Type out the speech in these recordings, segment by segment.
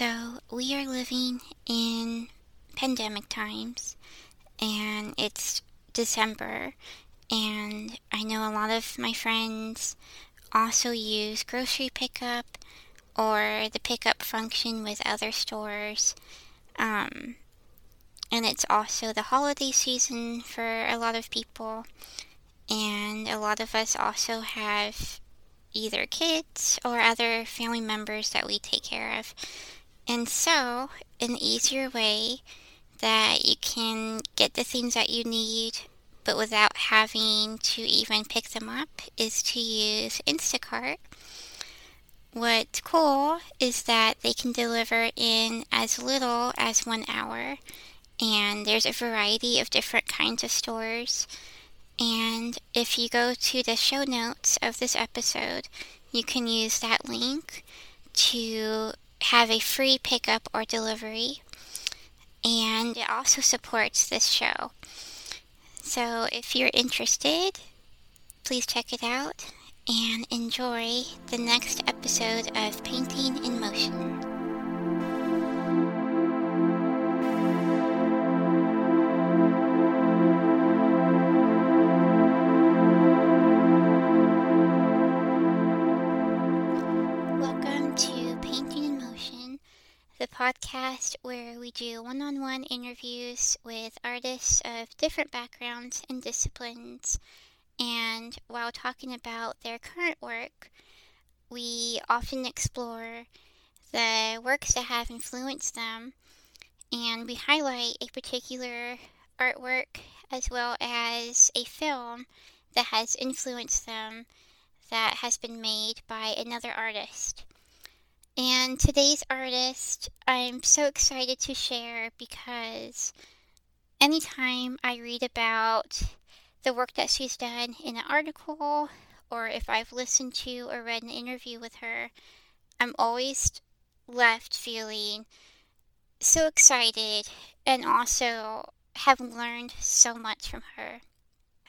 So, we are living in pandemic times, and it's December, and I know a lot of my friends also use grocery pickup or the pickup function with other stores. Um, and it's also the holiday season for a lot of people, and a lot of us also have either kids or other family members that we take care of. And so, an easier way that you can get the things that you need but without having to even pick them up is to use Instacart. What's cool is that they can deliver in as little as one hour, and there's a variety of different kinds of stores. And if you go to the show notes of this episode, you can use that link to have a free pickup or delivery, and it also supports this show. So if you're interested, please check it out and enjoy the next episode of Painting in Motion. Podcast where we do one on one interviews with artists of different backgrounds and disciplines. And while talking about their current work, we often explore the works that have influenced them and we highlight a particular artwork as well as a film that has influenced them that has been made by another artist. And today's artist, I'm so excited to share because anytime I read about the work that she's done in an article, or if I've listened to or read an interview with her, I'm always left feeling so excited and also have learned so much from her.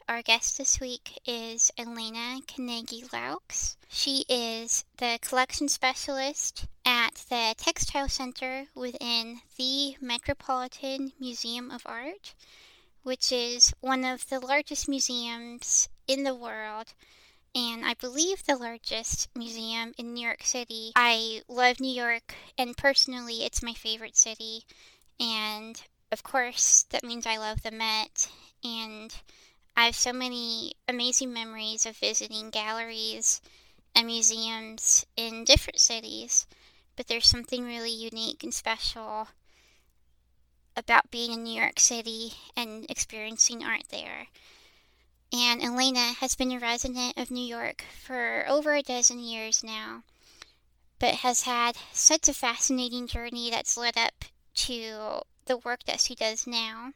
Our guest this week is Elena Carnegie Laux. She is the collection specialist at the Textile Center within the Metropolitan Museum of Art, which is one of the largest museums in the world and I believe the largest museum in New York City. I love New York, and personally, it's my favorite city. And of course, that means I love the Met. And I have so many amazing memories of visiting galleries and museums in different cities, but there's something really unique and special about being in New York City and experiencing art there. And Elena has been a resident of New York for over a dozen years now, but has had such a fascinating journey that's led up to the work that she does now.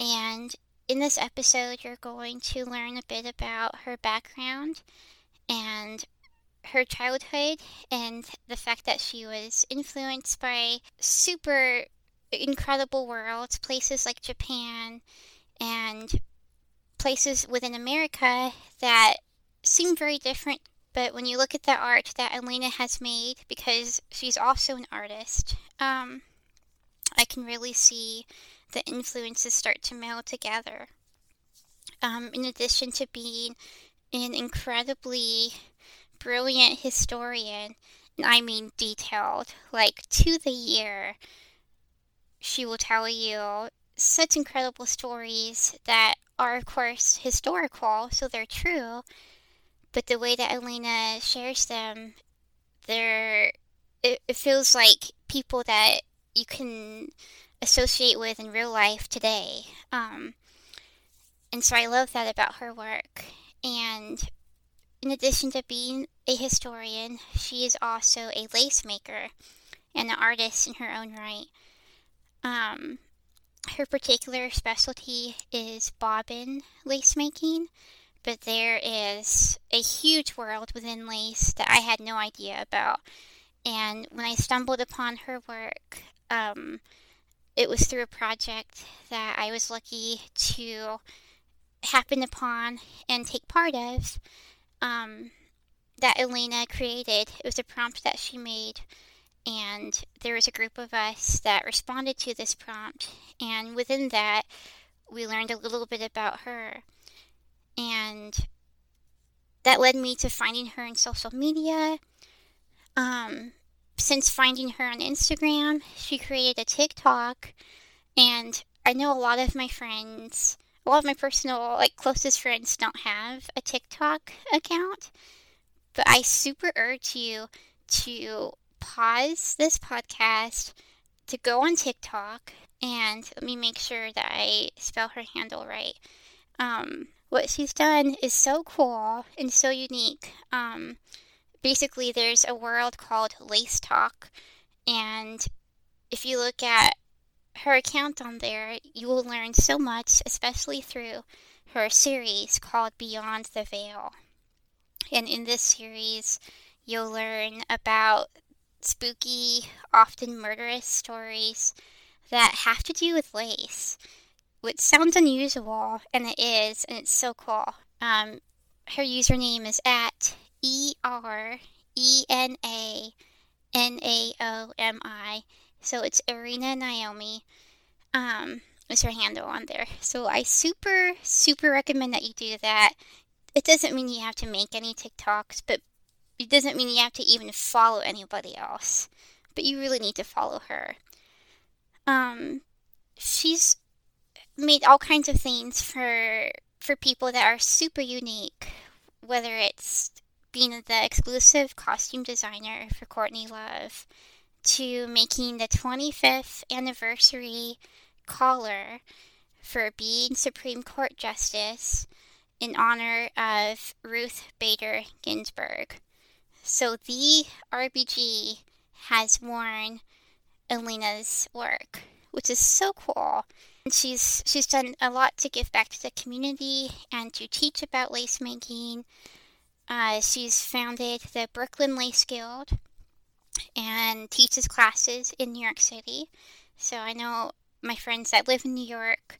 And in this episode, you're going to learn a bit about her background and her childhood and the fact that she was influenced by super incredible worlds, places like Japan and places within America that seem very different. But when you look at the art that Elena has made, because she's also an artist, um, I can really see the influences start to meld together. Um, in addition to being an incredibly brilliant historian, and I mean detailed, like to the year, she will tell you such incredible stories that are, of course, historical, so they're true. But the way that Elena shares them, they're it, it feels like people that you can associate with in real life today. Um, and so I love that about her work. And in addition to being a historian, she is also a lace maker and an artist in her own right. Um, her particular specialty is bobbin lace making, but there is a huge world within lace that I had no idea about. And when I stumbled upon her work, um, it was through a project that I was lucky to happen upon and take part of um, that Elena created. It was a prompt that she made, and there was a group of us that responded to this prompt, and within that, we learned a little bit about her. And that led me to finding her in social media. Um, since finding her on Instagram, she created a TikTok, and I know a lot of my friends, a lot of my personal, like, closest friends don't have a TikTok account, but I super urge you to pause this podcast to go on TikTok and let me make sure that I spell her handle right. Um, what she's done is so cool and so unique. Um, basically, there's a world called LaceTok, and if you look at her account on there, you will learn so much, especially through her series called Beyond the Veil. And in this series, you'll learn about spooky, often murderous stories that have to do with lace, which sounds unusual, and it is, and it's so cool. Um, her username is at E R E N A N A O M I. So it's Erena Naomi. Um, is her handle on there. So I super, super recommend that you do that. It doesn't mean you have to make any TikToks, but it doesn't mean you have to even follow anybody else, but you really need to follow her. Um, she's made all kinds of things for for people that are super unique, whether it's being the exclusive costume designer for Courtney Love, to making the 25th anniversary collar for being Supreme Court Justice in honor of Ruth Bader Ginsburg. So the RBG has worn Elena's work, which is so cool. And she's she's done a lot to give back to the community and to teach about lace making. Uh, she's founded the Brooklyn Lace Guild and teaches classes in New York City. So I know my friends that live in New York,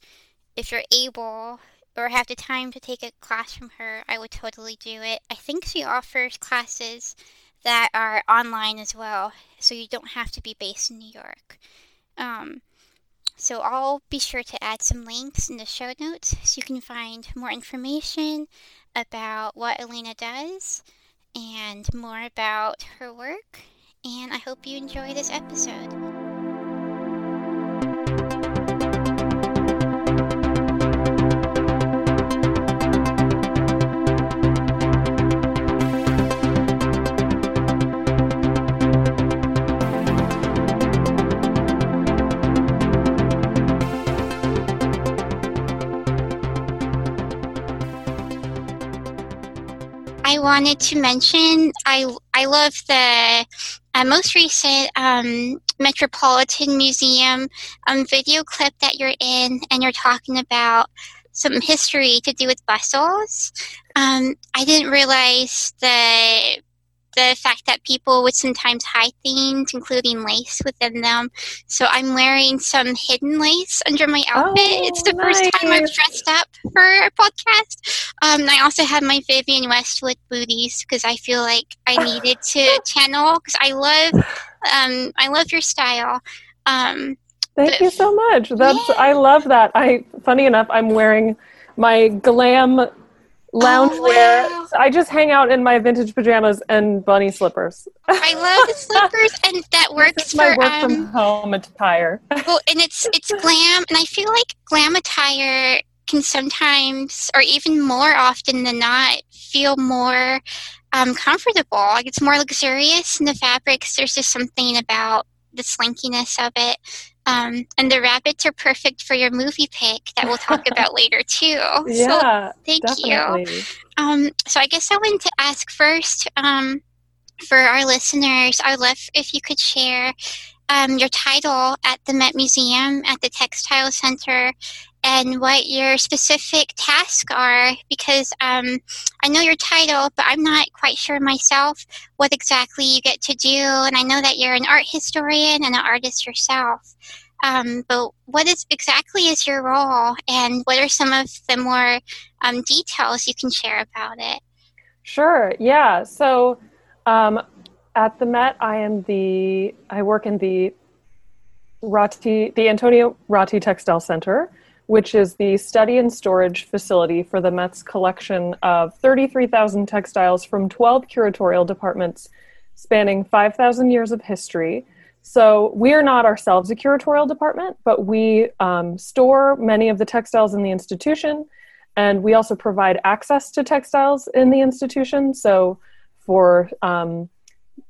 if you're able or have the time to take a class from her, I would totally do it. I think she offers classes that are online as well, so you don't have to be based in New York. Um, so I'll be sure to add some links in the show notes so you can find more information about what Elena does and more about her work. And I hope you enjoy this episode. Wanted to mention I I love the uh, most recent um, Metropolitan Museum um, video clip that you're in, and you're talking about some history to do with bustles. Um, I didn't realize the the fact that people would sometimes hide things, including lace within them. So I'm wearing some hidden lace under my outfit. Oh, it's the nice. first time I've dressed up for a podcast. Um, I also have my Vivienne Westwood booties because I feel like I needed to channel because I love, um, I love your style. Um, Thank but, you so much. That's yeah. I love that. I funny enough, I'm wearing my glam loungewear. Oh, wow. I just hang out in my vintage pajamas and bunny slippers. I love the slippers, and that works my for work um, from home attire. well, and it's it's glam, and I feel like glam attire can sometimes, or even more often than not, feel more um, comfortable. Like it's more luxurious in the fabrics. There's just something about the slinkiness of it um, and the rabbits are perfect for your movie pick that we'll talk about later too. Yeah, so thank definitely. you. Um, so I guess I wanted to ask first um, for our listeners. I'd love if you could share um, your title at the Met Museum at the Textile Center and what your specific tasks are because um, I know your title, but I'm not quite sure myself what exactly you get to do. And I know that you're an art historian and an artist yourself. Um, but what is exactly is your role, and what are some of the more um, details you can share about it? Sure. Yeah. So um, at the Met, I am the I work in the Ratti, the Antonio Ratti Textile Center, which is the study and storage facility for the Met's collection of 33,000 textiles from 12 curatorial departments spanning 5,000 years of history. So we are not ourselves a curatorial department, but we um, store many of the textiles in the institution, and we also provide access to textiles in the institution. So for um,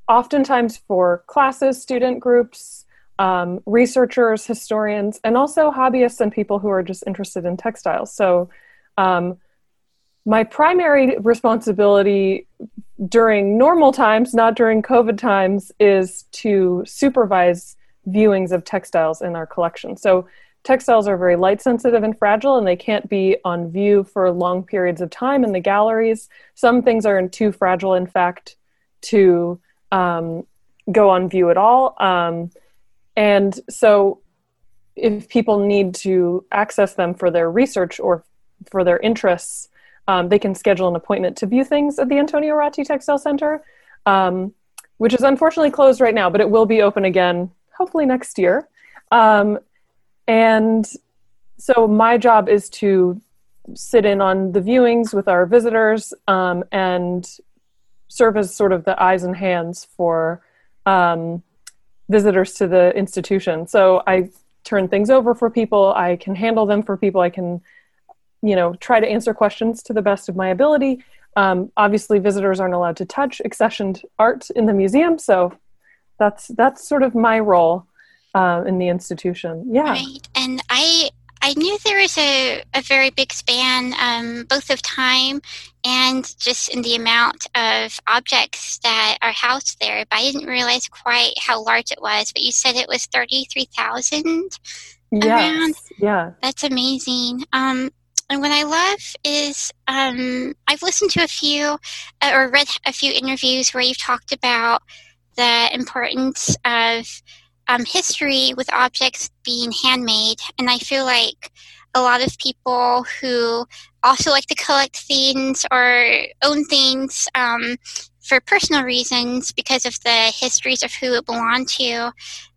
oftentimes for classes, student groups, um, researchers, historians, and also hobbyists and people who are just interested in textiles. So, um, my primary responsibility during normal times, not during COVID times, is to supervise viewings of textiles in our collection. So, textiles are very light sensitive and fragile, and they can't be on view for long periods of time in the galleries. Some things are too fragile, in fact, to um, go on view at all. Um, and so, if people need to access them for their research or for their interests, um, they can schedule an appointment to view things at the Antonio Ratti Textile Center, um, which is unfortunately closed right now, but it will be open again hopefully next year. Um, and so, my job is to sit in on the viewings with our visitors um, and serve as sort of the eyes and hands for um, visitors to the institution. So I turn things over for people. I can handle them for people. I can, you know, try to answer questions to the best of my ability. Um, obviously, visitors aren't allowed to touch accessioned art in the museum, so that's that's sort of my role uh, in the institution. Yeah, right. And I I knew there was a, a very big span, um, both of time and just in the amount of objects that are housed there. But I didn't realize quite how large it was. But you said it was 33,000 yes. around. Yeah. That's amazing. Um, and what I love is um, I've listened to a few uh, or read a few interviews where you've talked about the importance of um, history with objects being handmade. And I feel like a lot of people who also like to collect things or own things um, for personal reasons because of the histories of who it belonged to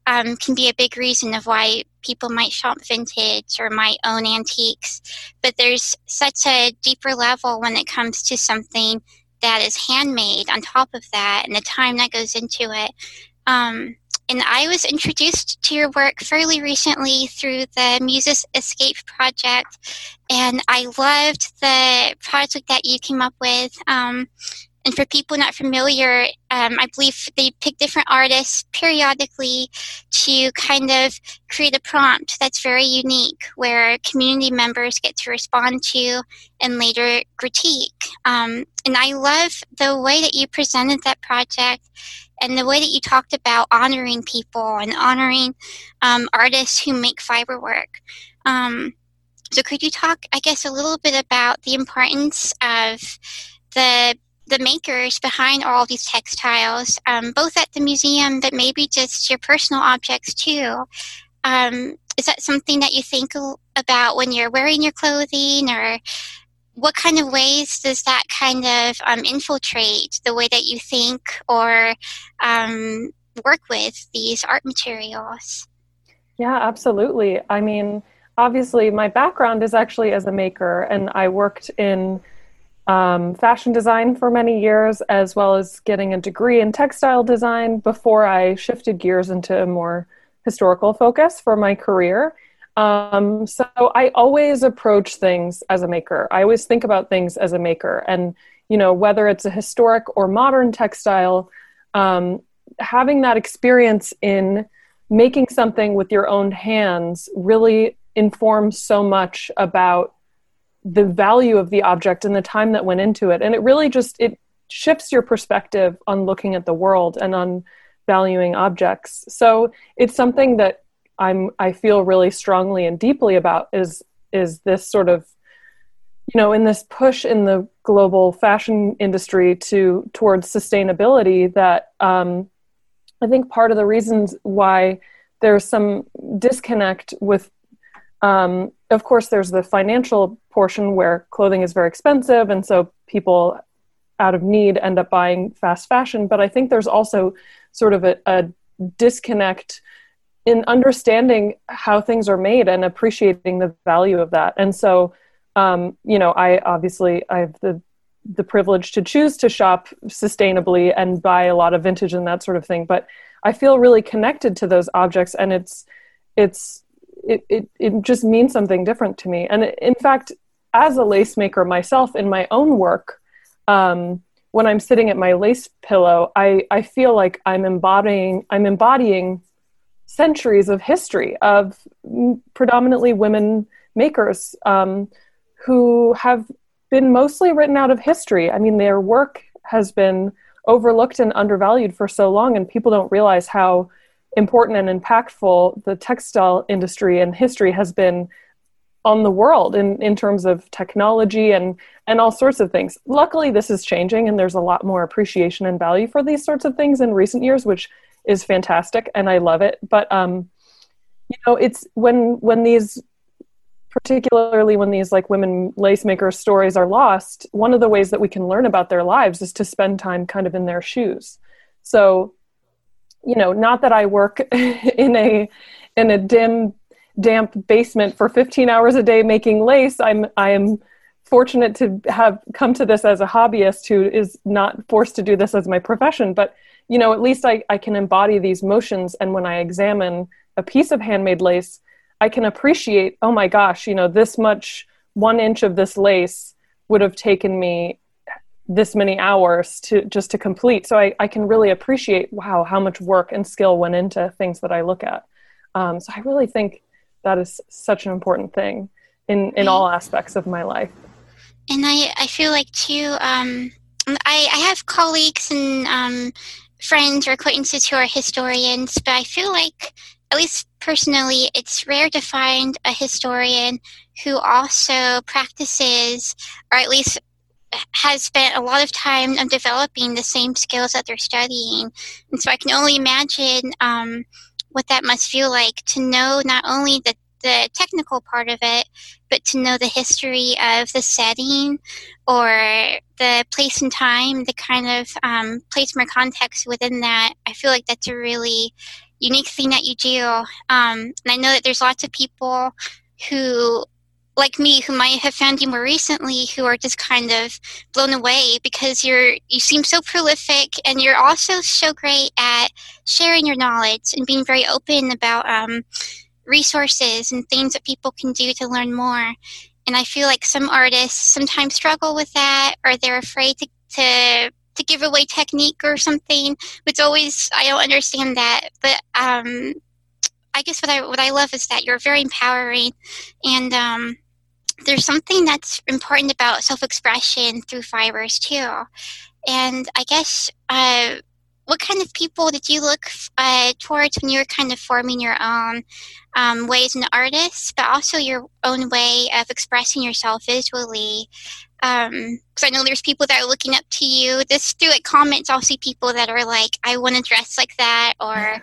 um, can be a big reason of why people might shop vintage or might own antiques. But there's such a deeper level when it comes to something that is handmade on top of that and the time that goes into it. Um, and I was introduced to your work fairly recently through the Muses Escape project, and I loved the project that you came up with. Um, and for people not familiar, um, I believe they pick different artists periodically to kind of create a prompt that's very unique, where community members get to respond to and later critique. Um, and I love the way that you presented that project and the way that you talked about honoring people and honoring um, artists who make fiber work. Um, so, could you talk, I guess, a little bit about the importance of the the makers behind all these textiles, um, both at the museum, but maybe just your personal objects too? Um, is that something that you think about when you're wearing your clothing, or what kind of ways does that kind of um, infiltrate the way that you think or um, work with these art materials? Yeah, absolutely. I mean, obviously, my background is actually as a maker, and I worked in um, fashion design for many years, as well as getting a degree in textile design before I shifted gears into a more historical focus for my career. Um, so I always approach things as a maker. I always think about things as a maker, and you know whether it's a historic or modern textile, um, having that experience in making something with your own hands really informs so much about the value of the object and the time that went into it, and it really just it shifts your perspective on looking at the world and on valuing objects. So it's something that I'm I feel really strongly and deeply about is is this sort of you know in this push in the global fashion industry to towards sustainability that um, I think part of the reasons why there's some disconnect with um, of course there's the financial portion where clothing is very expensive and so people out of need end up buying fast fashion. But i think there's also sort of a, a disconnect in understanding how things are made and appreciating the value of that. And so um, you know i obviously i have the the privilege to choose to shop sustainably and buy a lot of vintage and that sort of thing. But i feel really connected to those objects and it's it's it, it, it just means something different to me and in fact as a lace maker myself in my own work um, when i'm sitting at my lace pillow I, I feel like i'm embodying i'm embodying centuries of history of predominantly women makers um, who have been mostly written out of history. I mean, their work has been overlooked and undervalued for so long, and people don't realize how important and impactful the textile industry and history has been on the world in, in terms of technology and, and all sorts of things. Luckily, this is changing, and there's a lot more appreciation and value for these sorts of things in recent years, which is fantastic, and I love it. But um, you know, it's when when these particularly when these like women lace maker stories are lost one of the ways that we can learn about their lives is to spend time kind of in their shoes so you know not that i work in a in a dim damp basement for 15 hours a day making lace i'm i am fortunate to have come to this as a hobbyist who is not forced to do this as my profession but you know at least i, I can embody these motions and when i examine a piece of handmade lace I can appreciate, oh my gosh, you know, this much one inch of this lace would have taken me this many hours to just to complete. So I, I can really appreciate wow how much work and skill went into things that I look at. Um, so I really think that is such an important thing in in all aspects of my life. And I I feel like too. Um, I I have colleagues and um, friends or acquaintances who are historians, but I feel like at least personally, it's rare to find a historian who also practices, or at least has spent a lot of time um, developing the same skills that they're studying. And so I can only imagine um, what that must feel like to know not only the, the technical part of it, but to know the history of the setting or the place and time, the kind of um, placement context within that. I feel like that's a really unique thing that you do. Um, and I know that there's lots of people who, like me, who might have found you more recently, who are just kind of blown away because you're you seem so prolific, and you're also so great at sharing your knowledge and being very open about um, resources and things that people can do to learn more. And I feel like some artists sometimes struggle with that, or they're afraid to to to give away technique or something. It's always I don't understand that, but um, I guess what I what I love is that you're very empowering, and um, there's something that's important about self expression through fibers too. And I guess uh, what kind of people did you look uh, towards when you were kind of forming your own um, way as an artist, but also your own way of expressing yourself visually? Um because i know there's people that are looking up to you. Just through like comments i'll see people that are like i want to dress like that or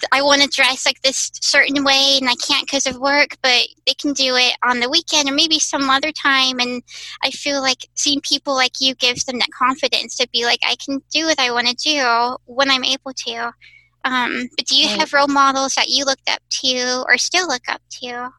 i want to dress like this certain way and i can't because of work but they can do it on the weekend or maybe some other time. And i feel like seeing people like you gives them that confidence to be like i can do what i want to do when i'm able to. Um, but do you right. have role models that you looked up to or still look up to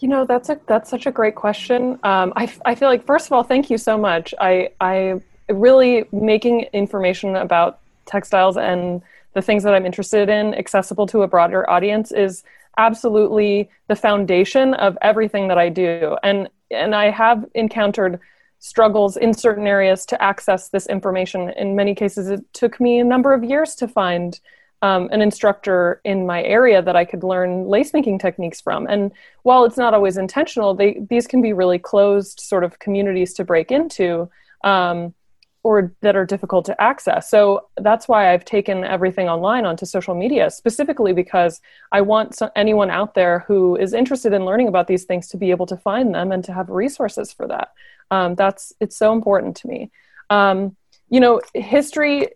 you know, that's a that's such a great question. Um, I, I feel like first of all, thank you so much. I I really making information about textiles and the things that I'm interested in accessible to a broader audience is absolutely the foundation of everything that I do. And and I have encountered struggles in certain areas to access this information. In many cases, it took me a number of years to find um, an instructor in my area that I could learn lace making techniques from. And while it's not always intentional, they these can be really closed sort of communities to break into, um, or that are difficult to access. So that's why I've taken everything online onto social media, specifically because I want so, anyone out there who is interested in learning about these things to be able to find them and to have resources for that. Um, that's it's so important to me. Um, you know, history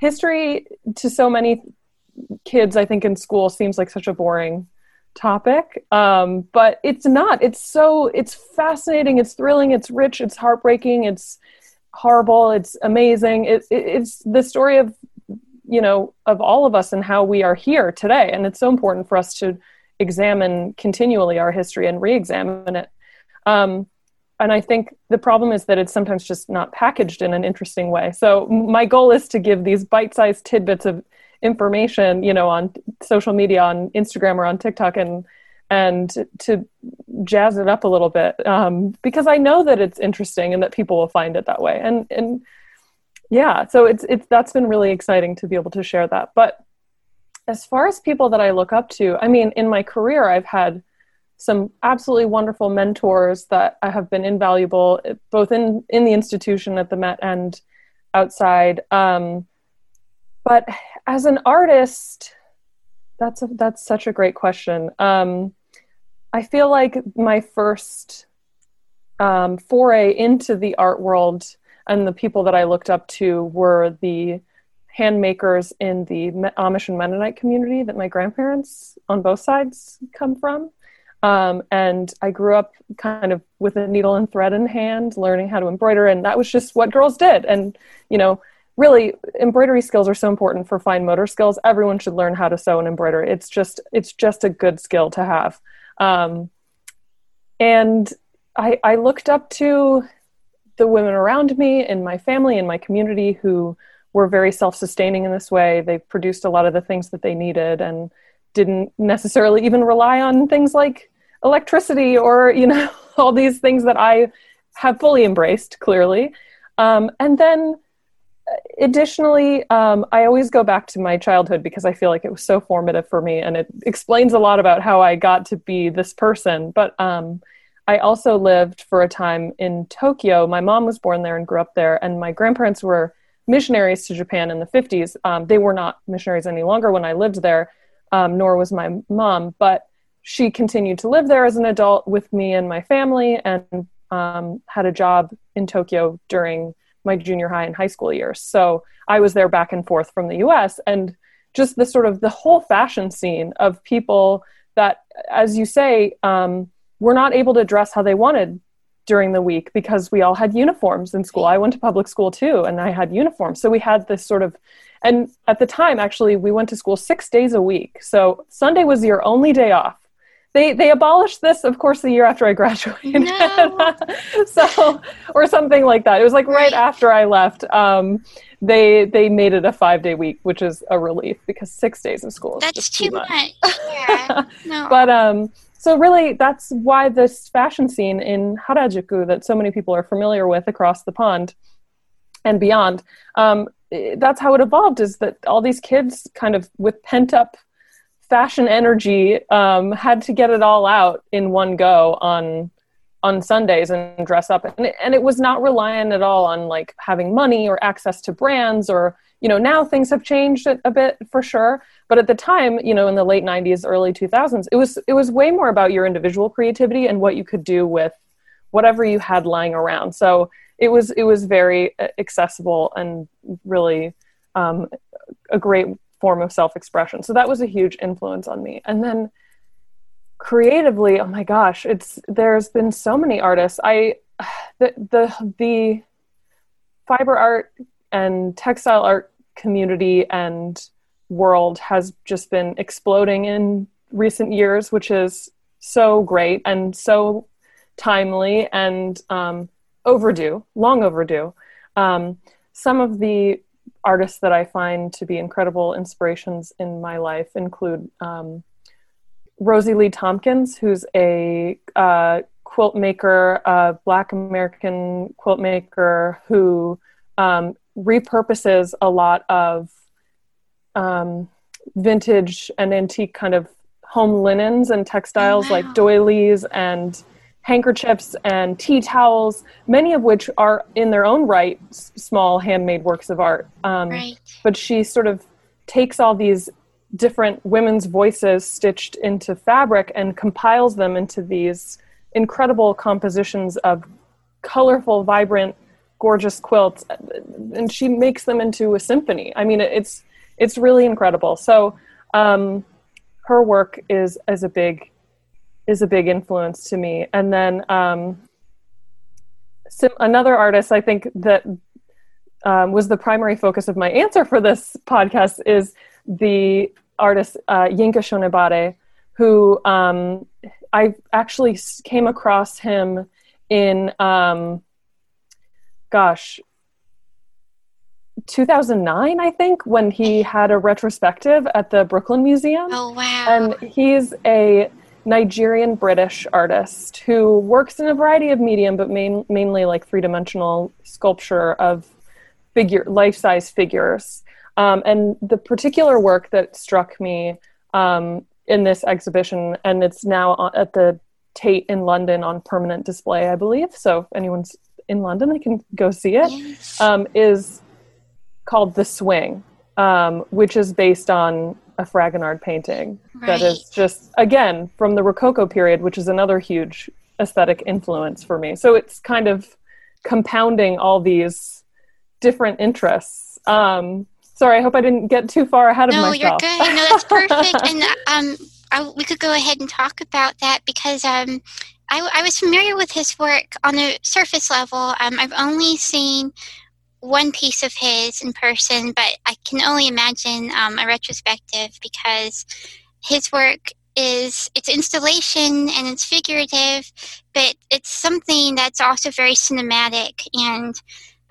history to so many kids i think in school seems like such a boring topic. Um, but it's not. It's so it's fascinating. It's thrilling. It's rich. It's heartbreaking. It's horrible. It's amazing. It, it, it's the story of you know of all of us and how we are here today. And it's so important for us to examine continually our history and re-examine it. Um, and i think the problem is that it's sometimes just not packaged in an interesting way. So my goal is to give these bite-sized tidbits of information you know on social media on instagram or on tiktok and and to jazz it up a little bit um, because i know that it's interesting and that people will find it that way. And and yeah so it's it's that's been really exciting to be able to share that. But as far as people that i look up to i mean in my career i've had some absolutely wonderful mentors that have been invaluable both in in the institution at the met and outside um, but as an artist that's a, that's such a great question um, i feel like my first um, foray into the art world and the people that I looked up to were the handmakers in the Amish and Mennonite community that my grandparents on both sides come from. Um, and I grew up kind of with a needle and thread in hand, learning how to embroider, and that was just what girls did. And you know, really, embroidery skills are so important for fine motor skills. Everyone should learn how to sew and embroider. It's just it's just a good skill to have. Um, and I, I looked up to the women around me in my family in my community who were very self-sustaining in this way they produced a lot of the things that they needed and didn't necessarily even rely on things like electricity or you know all these things that i have fully embraced clearly um, and then uh, additionally um, i always go back to my childhood because i feel like it was so formative for me and it explains a lot about how i got to be this person but um, I also lived for a time in Tokyo. My mom was born there and grew up there, and my grandparents were missionaries to Japan in the 50s. Um, they were not missionaries any longer when I lived there, um, nor was my mom, but she continued to live there as an adult with me and my family and um, had a job in Tokyo during my junior high and high school years. So I was there back and forth from the US and just the sort of the whole fashion scene of people that, as you say, um, were not able to dress how they wanted during the week because we all had uniforms in school. I went to public school too, and I had uniforms. So we had this sort of, and at the time, actually, we went to school six days a week. So Sunday was your only day off. They they abolished this, of course, the year after I graduated. No. so or something like that. It was like right, right after I left. Um, they they made it a five day week, which is a relief because six days of school is That's too, too much. much. Yeah. no. but um so really that's why this fashion scene in harajuku that so many people are familiar with across the pond and beyond um, that's how it evolved is that all these kids kind of with pent up fashion energy um, had to get it all out in one go on on Sundays and dress up. And it, and it was not reliant at all on like having money or access to brands or you know now things have changed a, bit for sure. But at the time you know in the late 90s early 2000s it was it was way more about your individual creativity and what you could do with whatever you had lying around. So it was it was very uh, accessible and really um, a great form of self-expression. So that was a huge influence on me. And then creatively oh my gosh it's there's been so many artists. I the the the fiber art and textile art community and world has just been exploding in recent years which is so great and so timely and um, overdue long overdue. Um, some of the artists that i find to be incredible inspirations in my life include um, Rosie Lee Tompkins, who's a uh, quilt maker, a Black American quilt maker who um, repurposes a lot of um, vintage and antique kind of home linens and textiles oh, wow. like doilies and handkerchiefs and tea towels, many of which are in their own right small handmade works of art. Um, right. But she sort of takes all these different women's voices stitched into fabric and compiles them into these incredible compositions of colorful, vibrant, gorgeous quilts, and she makes them into a symphony. I mean, it's it's really incredible. So, um, her work is is a big is a big influence to me. And then um, sim- another artist I think that um, was the primary focus of my answer for this podcast is the artist uh, Yinka Shonibare, who um, I actually came across him in, um, gosh, 2009, I think, when he had a retrospective at the Brooklyn Museum. Oh, wow. And he's a Nigerian British artist who works in a variety of medium, but main, mainly like three dimensional sculpture of figure, life size figures. Um, and the particular work that struck me um, in this exhibition, and it's now at the Tate in London on permanent display, I believe. So if anyone's in London, they can go see it. Um, is called The Swing, um, which is based on a Fragonard painting right. that is just, again, from the Rococo period, which is another huge aesthetic influence for me. So it's kind of compounding all these different interests. Um, sorry, I hope I didn't get too far ahead of myself. No, you're good. No, that's perfect. and um, I, we could go ahead and talk about that because um, I, I, was familiar with his work on a surface level. Um, I've only seen one piece of his in person, but I can only imagine um, a retrospective because his work is it's installation and it's figurative, but it's something that's also very cinematic. And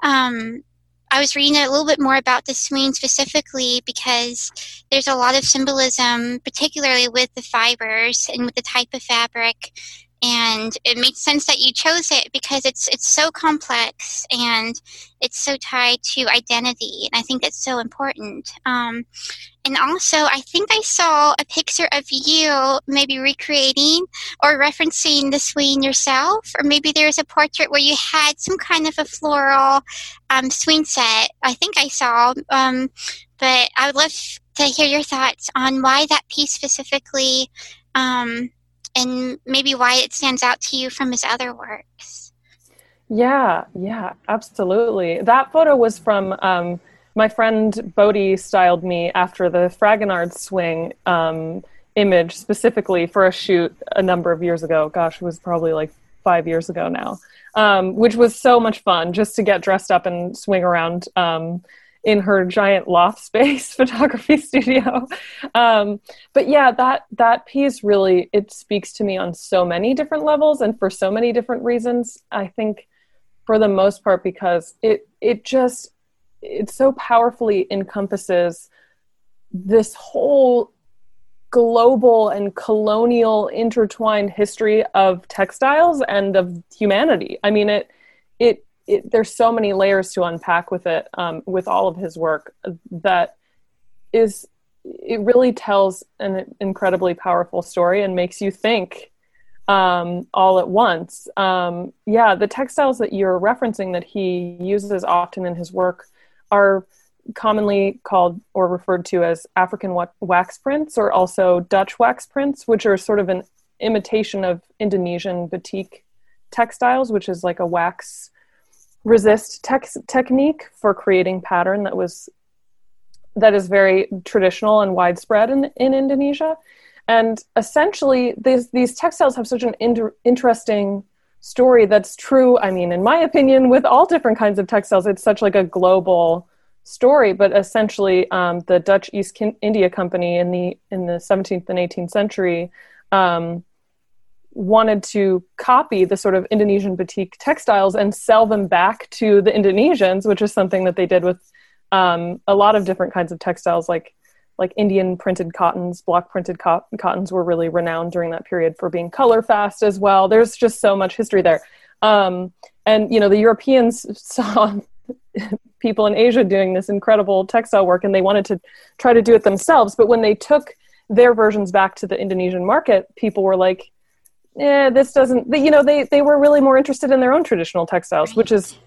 um, I was reading a little bit more about the swing specifically because there's a lot of symbolism, particularly with the fibers and with the type of fabric and it makes sense that you chose it because it's it's so complex and it's so tied to identity and i think that's so important. Um, and also i think i saw a picture of you maybe recreating or referencing the swing yourself or maybe there's a portrait where you had some kind of a floral um, swing set. I think i saw um, but i would love to hear your thoughts on why that piece specifically um, and maybe why it stands out to you from his other works. Yeah, yeah, absolutely. That photo was from um, my friend Bodhi styled me after the Fragonard swing um, image specifically for a shoot a number of years ago. Gosh, it was probably like five years ago now, um, which was so much fun just to get dressed up and swing around um, in her giant loft space photography studio. Um, but yeah, that that piece really it speaks to me on so many different levels and for so many different reasons. I think for the most part because it it just it so powerfully encompasses this whole global and colonial intertwined history of textiles and of humanity. I mean it it there's so many layers to unpack with it um, with all of his work that is it really tells an incredibly powerful story and makes you think um, all at once. Um, yeah, the textiles that you're referencing that he uses often in his work are commonly called or referred to as African wax prints or also Dutch wax prints, which are sort of an imitation of Indonesian batik textiles, which is like a wax resist tech- technique for creating pattern that was that is very traditional and widespread in, in Indonesia. And essentially, these, these textiles have such an inter- interesting story that's true. I mean, in my opinion, with all different kinds of textiles, it's such like a global story. But essentially, um, the Dutch East India Company in the in the 17th and 18th century um, wanted to copy the sort of Indonesian batik textiles and sell them back to the Indonesians, which is something that they did with um, a lot of different kinds of textiles, like like Indian printed cottons, block printed co- cottons were really renowned during that period for being color fast as well. There's just so much history there, um, and you know the Europeans saw people in Asia doing this incredible textile work, and they wanted to try to do it themselves. But when they took their versions back to the Indonesian market, people were like, eh, this doesn't you know they they were really more interested in their own traditional textiles which is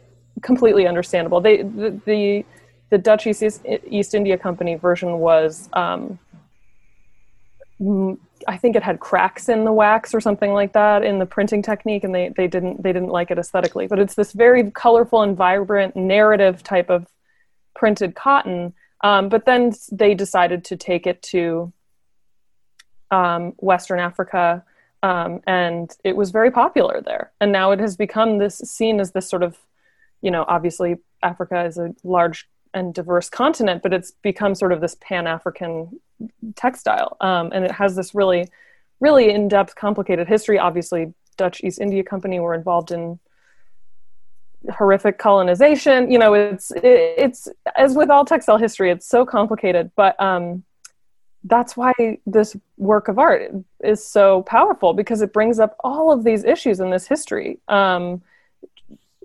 completely understandable they the the, the dutch east, east india company version was um, I think it had cracks in the wax or something like that in the printing technique, and they, they didn't they didn't like it aesthetically. But it's this very colorful and vibrant narrative type of printed cotton. Um, but then they decided to take it to um, Western Africa, um, and it was very popular there. And now it has become this seen as this sort of, you know, obviously Africa is a large and diverse continent, but it's become sort of this Pan African textile, um, and it has this really, really in depth, complicated history. Obviously, Dutch East India Company were involved in horrific colonization. You know, it's it, it's as with all textile history, it's so complicated, but um, that's why this work of art is so powerful because it brings up all of these issues in this history um,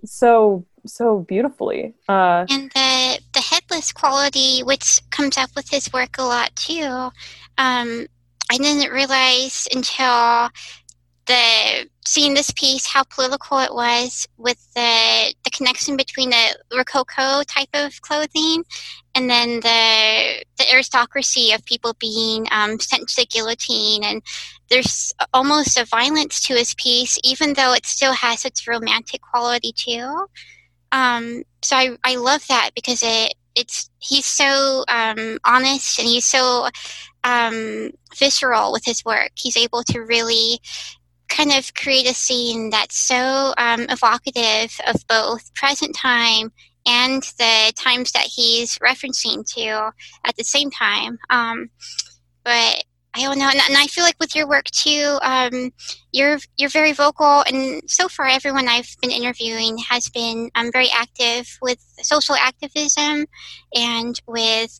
so so beautifully. Uh, and the the headless quality, which comes up with his work a lot too. Um, I didn't realize until the seeing this piece how political it was with the the connection between the rococo type of clothing and then the the aristocracy of people being um, sent to the guillotine and there's almost a violence to his piece even though it still has its romantic quality too um, so I, I love that because it it's he's so um, honest and he's so um, visceral with his work. He's able to really kind of create a scene that's so um, evocative of both present time and the times that he's referencing to at the same time. Um, but I don't know, and, and, I feel like with your work too, um, you're you're very vocal, and so far everyone I've been interviewing has been um, very active with social activism and with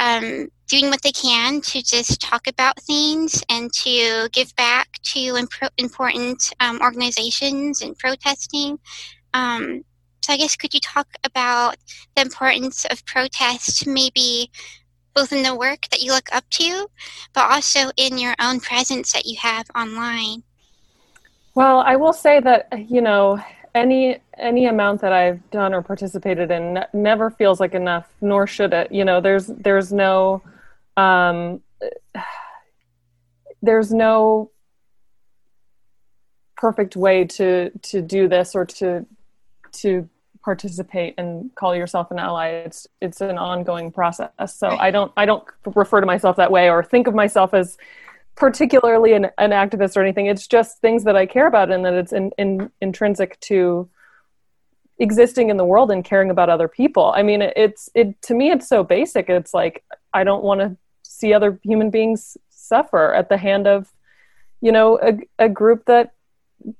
um, doing what they can to just talk about things and to give back to imp- important um, organizations and protesting. Um, so, I guess could you talk about the importance of protest, maybe both in the work that you look up to, but also in your own presence that you have online? Well, I will say that you know any any amount that I've done or participated in ne- never feels like enough, nor should it. You know, there's there's no um, there's no perfect way to to do this or to to participate and call yourself an ally. It's it's an ongoing process. So i don't i don't refer to myself that way or think of myself as particularly an, an activist or anything. It's just things that i care about and that it's in, in, intrinsic to existing in the world and caring about other people. I mean it's it to me it's so basic. It's like i don't want to see other human beings suffer at the hand of you know a, a group that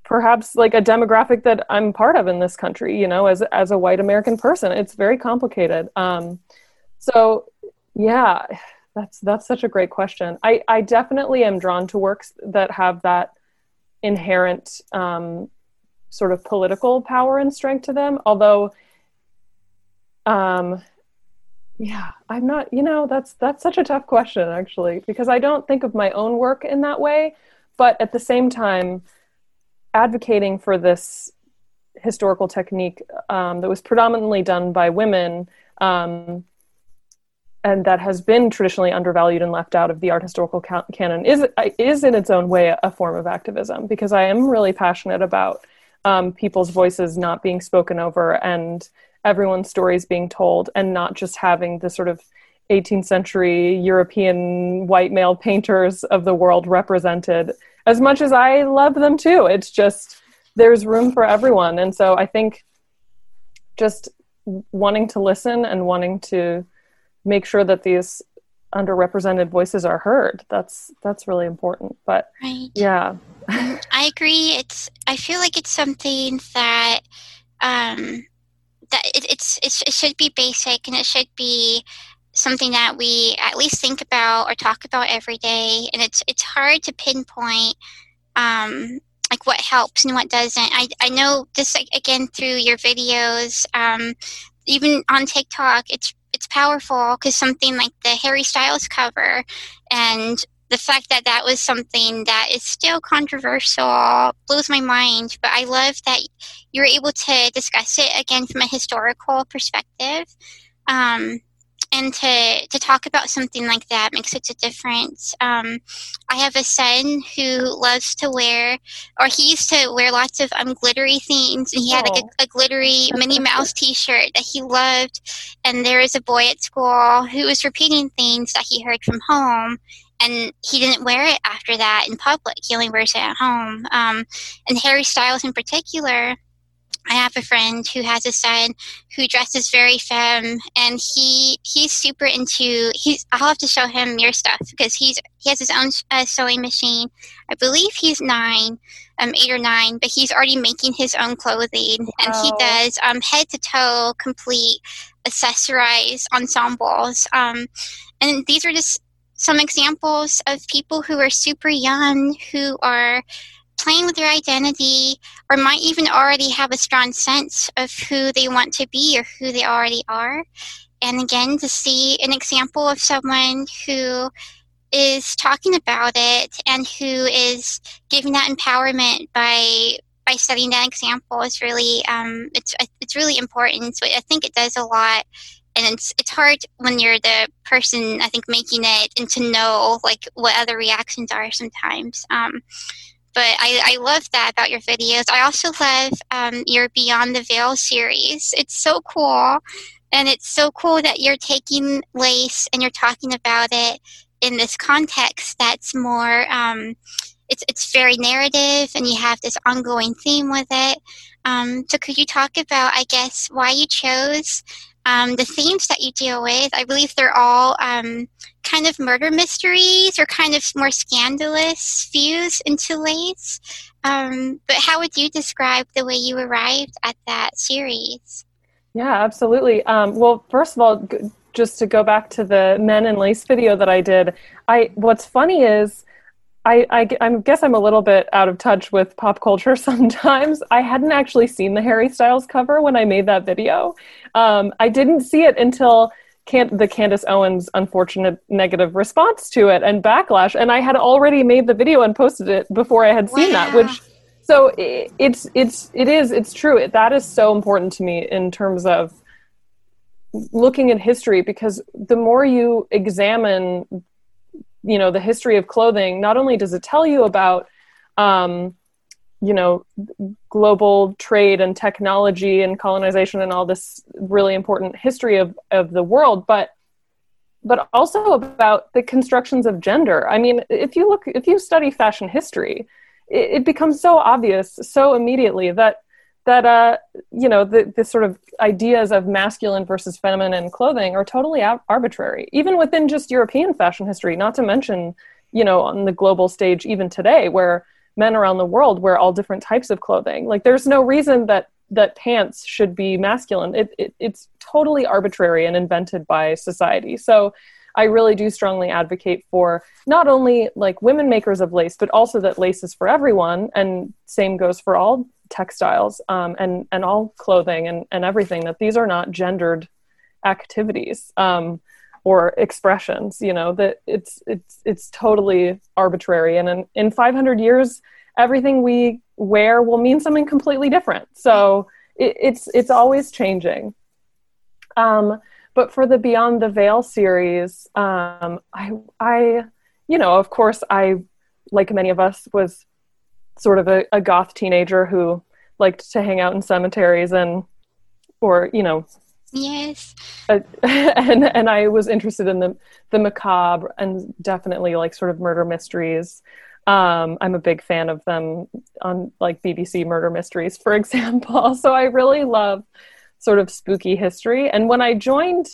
perhaps like a demographic that i'm part of in this country you know as as a white american person. It's very complicated. Um so yeah that's that's such a great question. I i definitely am drawn to works that have that inherent um sort of political power and strength to them although um yeah i'm not you know that's that's such a tough question actually because i don't think of my own work in that way but at the same time advocating for this historical technique um, that was predominantly done by women um, and that has been traditionally undervalued and left out of the art historical canon is is in its own way a form of activism because I am really passionate about um, people's voices not being spoken over and everyone's stories being told and not just having the sort of 18th century European white male painters of the world represented as much as I love them too. It's just there's room for everyone. And so I think just wanting to listen and wanting to make sure that these underrepresented voices are heard that's that's really important but right. yeah i agree it's i feel like it's something that um that it, it's, it should be basic and it should be something that we at least think about or talk about every day. And it's it's hard to pinpoint um, like what helps and what doesn't. I, I know this again through your videos um, even on tiktok it's it's powerful because something like the harry styles cover and the fact that that was something that is still controversial blows my mind but i love that you're able to discuss it again from a historical perspective um, and to, to talk about something like that makes such a difference. Um, I have a son who loves to wear, or he used to wear lots of um, glittery things, and he had a, a glittery Minnie Mouse T-shirt that he loved. And there was a boy at school who was repeating things that he heard from home, and he didn't wear it after that in public. He only wears it at home. Um, and Harry Styles, in particular, I have a friend who has a son who dresses very femme, and he he's super into. He's I'll have to show him your stuff because he's he has his own uh, sewing machine. I believe he's nine, um, eight or nine, but he's already making his own clothing, and he does um, head to toe complete accessorized ensembles. Um, and these are just some examples of people who are super young who are playing with their identity or might even already have a strong sense of who they want to be or who they already are. And again, to see an example of someone who is talking about it and who is giving that empowerment by by setting that example is really um, it's it's really important. So I think it does a lot and it's it's hard when you're the person I think making it and to know like what other reactions are sometimes. Um, but I, I love that about your videos. I also love um, your Beyond the Veil series. It's so cool, and it's so cool that you're taking lace and you're talking about it in this context that's more. Um, it's it's very narrative, and you have this ongoing theme with it. Um, so, could you talk about, I guess, why you chose um, the themes that you deal with, I believe they're all um, kind of murder mysteries or kind of more scandalous views into lace. Um, but how would you describe the way you arrived at that series? Yeah, absolutely. Um, well, first of all, g- just to go back to the men in lace video that I did, I what's funny is I, I, I, guess I'm a little bit out of touch with pop culture sometimes. I hadn't actually seen the Harry Styles cover when I made that video. Um, I didn't see it until Can- the Candace Owens unfortunate negative response to it and backlash, and I had already made the video and posted it before I had seen wow. that. Which, so it, it's it's it is it's true. That is so important to me in terms of looking at history because the more you examine you know the history of clothing not only does it tell you about um, you know global trade and technology and colonization and all this really important history of, of the world but but also about the constructions of gender. I mean if you look if you study fashion history it, it becomes so obvious so immediately that that uh, you know the, the sort of ideas of masculine versus feminine clothing are totally ab- arbitrary even within just european fashion history not to mention you know on the global stage even today where men around the world wear all different types of clothing. Like there's no reason that that pants should be masculine. It, it it's totally arbitrary and invented by society. So I really do strongly advocate for not only like women makers of lace, but also that lace is for everyone, and same goes for all textiles um, and and all clothing and and everything that these are not gendered activities um, or expressions you know that it's it's it's totally arbitrary. And in, in 500 years everything we wear will mean something completely different. So it, it's it's always changing. Um, but for the beyond the veil series um, i i you know of course i like many of us was sort of a, a goth teenager who liked to hang out in cemeteries and or you know yes. uh, and and i was interested in the the macabre and definitely like sort of murder mysteries. Um, i'm a big fan of them on like bbc murder mysteries for example. So i really love sort of spooky history. And when i joined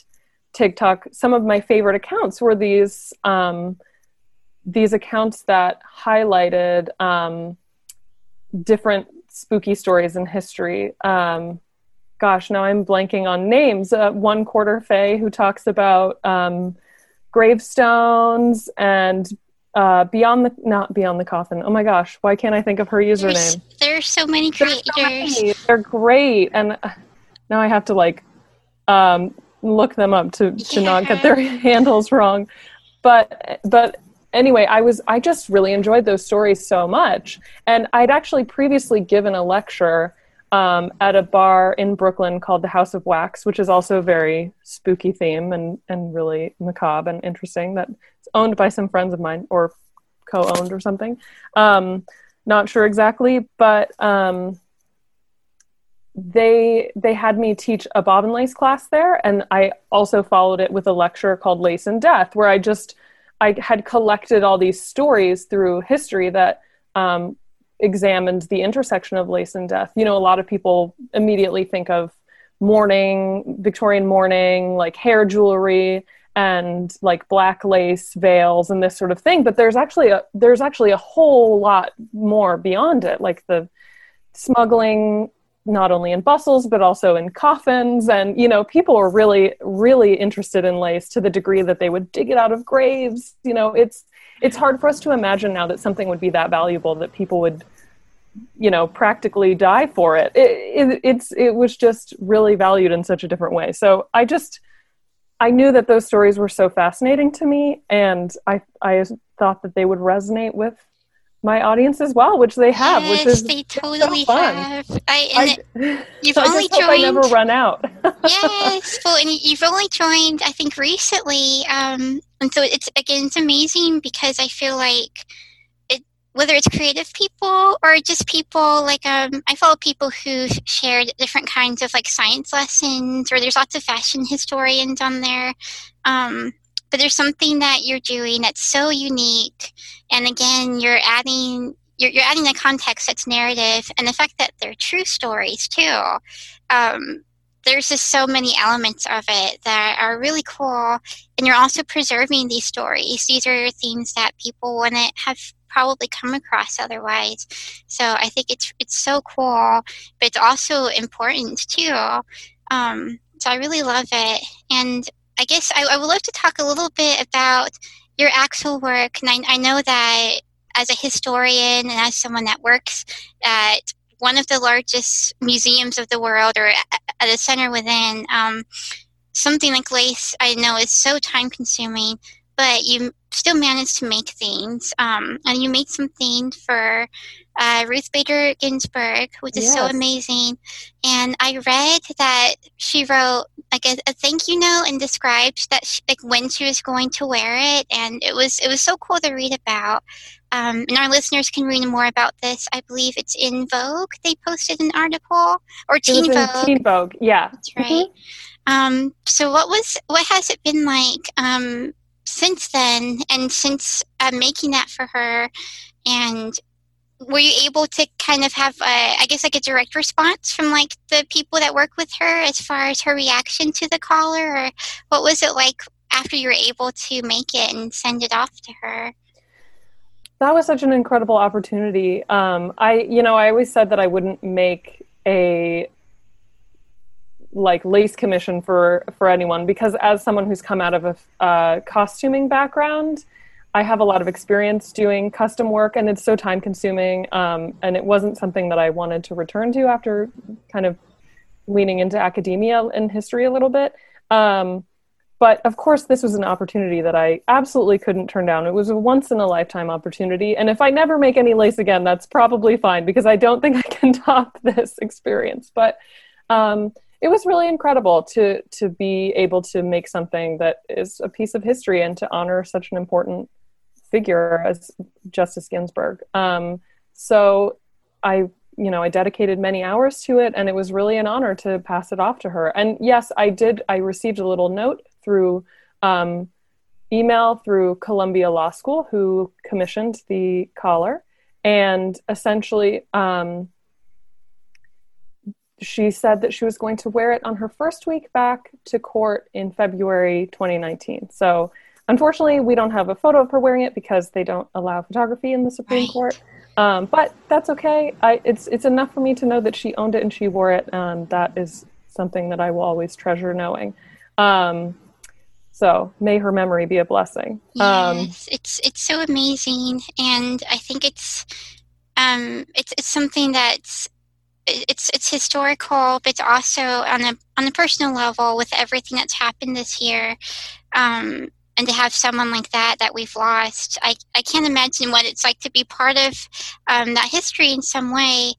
tiktok some of my favorite accounts were these um, these accounts that highlighted um, different spooky stories in history. Um, gosh, now I'm blanking on names. Uh, one quarter Fay, who talks about um, gravestones and uh, beyond the not beyond the coffin. Oh my gosh, why can't I think of her username? There's, there's so many creators. So many. They're great, and uh, now I have to like um, look them up to to yeah. not get their handles wrong. But but anyway, I was I just really enjoyed those stories so much, and I'd actually previously given a lecture um, at a bar in Brooklyn called the House of Wax, which is also a very spooky theme and and really macabre and interesting. That's owned by some friends of mine or co-owned or something. Um, not sure exactly, but um, they they had me teach a bobbin lace class there, and I also followed it with a lecture called Lace and Death, where I just I had collected all these stories through history that um, examined the intersection of lace and death. You know, a lot of people immediately think of mourning, Victorian mourning, like hair jewelry and like black lace veils and this sort of thing. But there's actually a there's actually a whole lot more beyond it, like the smuggling not only in bustles but also in coffins. And you know people were really really interested in lace to the degree that they would dig it out of graves. You know it's it's hard for us to imagine now that something would be that valuable that people would you know practically die for it. It, it it's it was just really valued in such a different way. So i just i knew that those stories were so fascinating to me and i i thought that they would resonate with my audience as well, which they have, yes, which is they totally so have. I, I you've I only joined. I never run out. yes, well, and you've only joined, I think, recently, um, and so it's again, it's amazing because I feel like it, whether it's creative people or just people like um, I follow people who shared different kinds of like science lessons, or there's lots of fashion historians on there. Um, but there's something that you're doing that's so unique. And again you're adding you're, you're adding a context that's narrative and the fact that they're true stories too. Um, there's just so many elements of it that are really cool. And you're also preserving these stories. These are things that people wouldn't have probably come across otherwise. So i think it's it's so cool but it's also important too. Um, so i really love it. And I guess I, I, would love to talk a little bit about your actual work. And I, I, know that as a historian and as someone that works at one of the largest museums of the world or at a center within, um, something like lace I know is so time consuming, but you still managed to make things. Um, and you made something for uh, Ruth Bader Ginsburg, which is yes. so amazing. And I read that she wrote like a, a thank you note and described that she, like when she was going to wear it, and it was it was so cool to read about. Um, and our listeners can read more about this. I believe it's in Vogue. They posted an article or Teen Vogue. Teen Vogue, yeah, that's right. Mm-hmm. Um, so what was what has it been like um, since then, and since uh, making that for her, and were you able to kind of have a, I guess like a direct response from like the people that work with her as far as her reaction to the collar, or what was it like after you were able to make it and send it off to her? That was such an incredible opportunity. Um, i you know i always said that i wouldn't make a like lace commission for for anyone because as someone who's come out of a uh, costuming background I have a lot of experience doing custom work, and it's so time consuming. Um, and it wasn't something that I wanted to return to after kind of leaning into academia and history a little bit. Um, but of course, this was an opportunity that I absolutely couldn't turn down. It was a once in a lifetime opportunity. And if I never make any lace again, that's probably fine because I don't think I can top this experience. But um, it was really incredible to to be able to make something that is a piece of history and to honor such an important figure as Justice Ginsburg. Um, so I, you know, I dedicated many hours to it, and it was really an honor to pass it off to her. And yes, I did. I received a little note through um, email through Columbia Law School, who commissioned the collar, and essentially. Um, she said that she was going to wear it on her first week back to court in February 2019. So Unfortunately, we don't have a photo of her wearing it because they don't allow photography in the Supreme right. Court. Um, but that's okay. I, it's it's enough for me to know that she owned it and she wore it, and that is something that I will always treasure knowing. Um, so may her memory be a blessing. Um, yes, it's it's so amazing, and I think it's um, it's it's something that's it's it's historical, but it's also on a on a personal level with everything that's happened this year. Um, and to have someone like that that we've lost, I, I can't imagine what it's like to be part of um, that history in some way.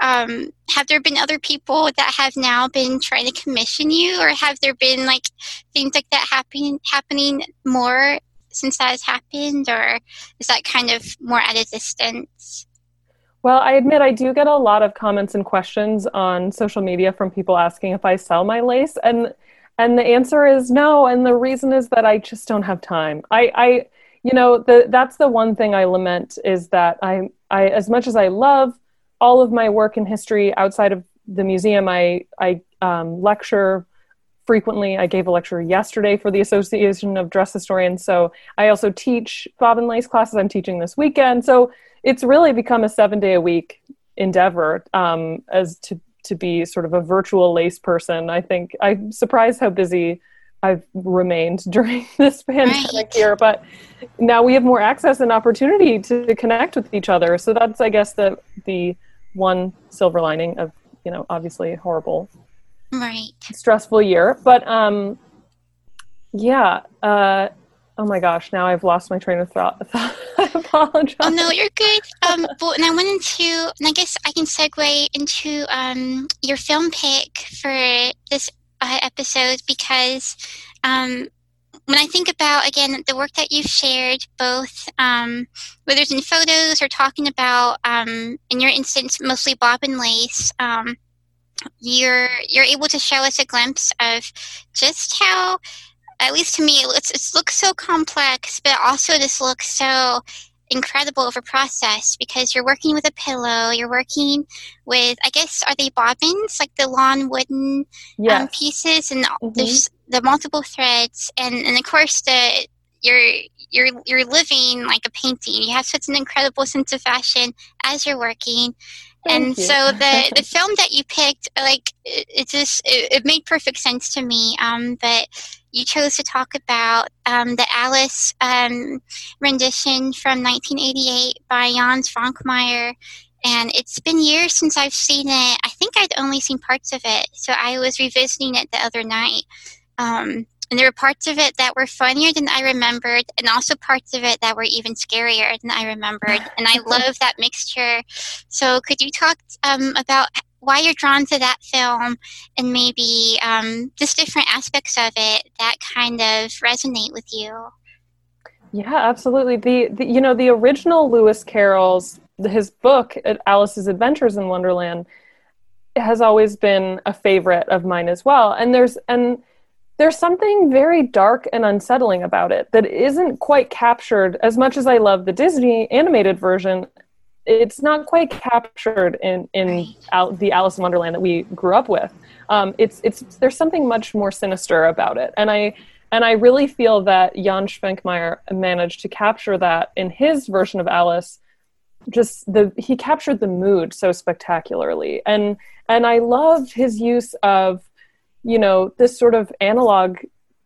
Um, have there been other people that have now been trying to commission you, or have there been like things like that happening happening more since that has happened, or is that kind of more at a distance? Well, I admit I do get a lot of comments and questions on social media from people asking if I sell my lace, and and the answer is no. And the reason is that I just don't have time. I, I you know, the, that's the one thing I lament is that I, I, as much as I love all of my work in history outside of the museum, I, I um, lecture frequently. I gave a lecture yesterday for the Association of Dress Historians. So I also teach bobbin lace classes. I'm teaching this weekend. So it's really become a seven day a week endeavor um, as to to be sort of a virtual lace person. I think I'm surprised how busy I've remained during this pandemic right. year, but now we have more access and opportunity to connect with each other. So that's, I guess, the the one silver lining of you know obviously horrible, right, stressful year. But um, yeah, uh, Oh my gosh, now I've lost my train of thought. I apologize. Oh no, you're good. Um, and I went into, and I guess I can segue into um, your film pick for this uh, episode because um, when I think about again the work that you've shared, both um, whether it's in photos or talking about, um, in your instance, mostly bobbin lace, um, you're you're able to show us a glimpse of just how at least to me, it's, it looks so complex, but also this looks so incredible of a process because you're working with a pillow, you're working with, I guess, are they bobbins, like the lawn wooden um, yes. um, pieces, and mm-hmm. there's the multiple threads, and, and of course the you're you're you're living like a painting. You have such an incredible sense of fashion as you're working. Thank and you. so the the film that you picked, like it, it just it, it, made perfect sense to me. Um, but you chose to talk about um, the Alice um, rendition from 1988 by Jan Svankmajer. And it's been years since I've seen it. I think I'd only seen parts of it. So I was revisiting it the other night. Um, and there were parts of it that were funnier than I remembered, and also parts of it that were even scarier than I remembered. And I love that mixture. So, could you talk um, about why you're drawn to that film and maybe um, just different aspects of it that kind of resonate with you. Yeah, absolutely. The, the you know the original Lewis Carroll's his book Alice's Adventures in Wonderland has always been a favorite of mine as well. And there's and there's something very dark and unsettling about it that isn't quite captured as much as I love the Disney animated version it's not quite captured in in the Alice in Wonderland that we grew up with. Um, it's it's there's something much more sinister about it, and I and I really feel that Jan Svankmajer managed to capture that in his version of Alice. Just the he captured the mood so spectacularly, and and I love his use of you know this sort of analog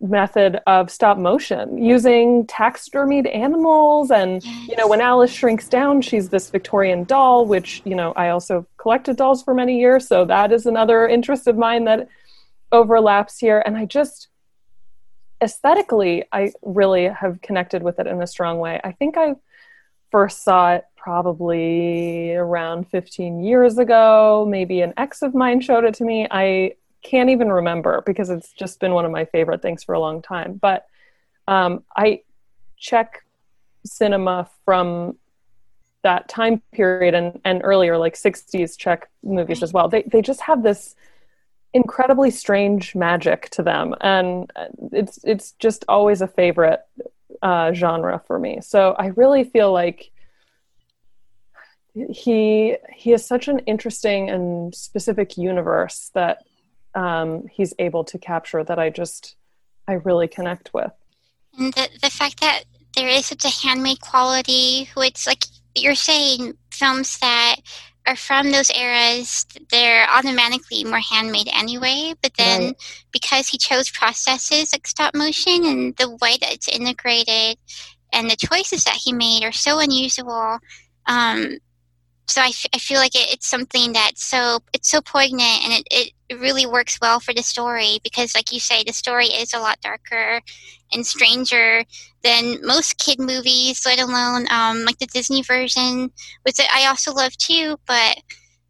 method of stop motion using taxidermied animals. And yes. you know when alice shrinks down she's this victorian doll which you know i also collected dolls for many years. So that is another interest of mine that overlaps here. And i just aesthetically i really have connected with it in a strong way. I think i first saw it probably around 15 years ago. Maybe an ex of mine showed it to me. I can't even remember because it's just been one of my favorite things for a long time. But um, I Czech cinema from that time period and, and earlier, like 60s Czech movies as well. They, they just have this incredibly strange magic to them. And it's, it's just always a favorite uh, genre for me. So I really feel like he he has such an interesting and specific universe that um, he's able to capture that I just I really connect with. And the the fact that there is such a handmade quality, which like you're saying, films that are from those eras, they're automatically more handmade anyway. But then right. because he chose processes like stop motion and the way that it's integrated and the choices that he made are so unusual. Um, so I, f- I feel like it, it's something that's so it's so poignant and it, it really works well for the story because like you say the story is a lot darker and stranger than most kid movies let alone um, like the disney version which i also love too but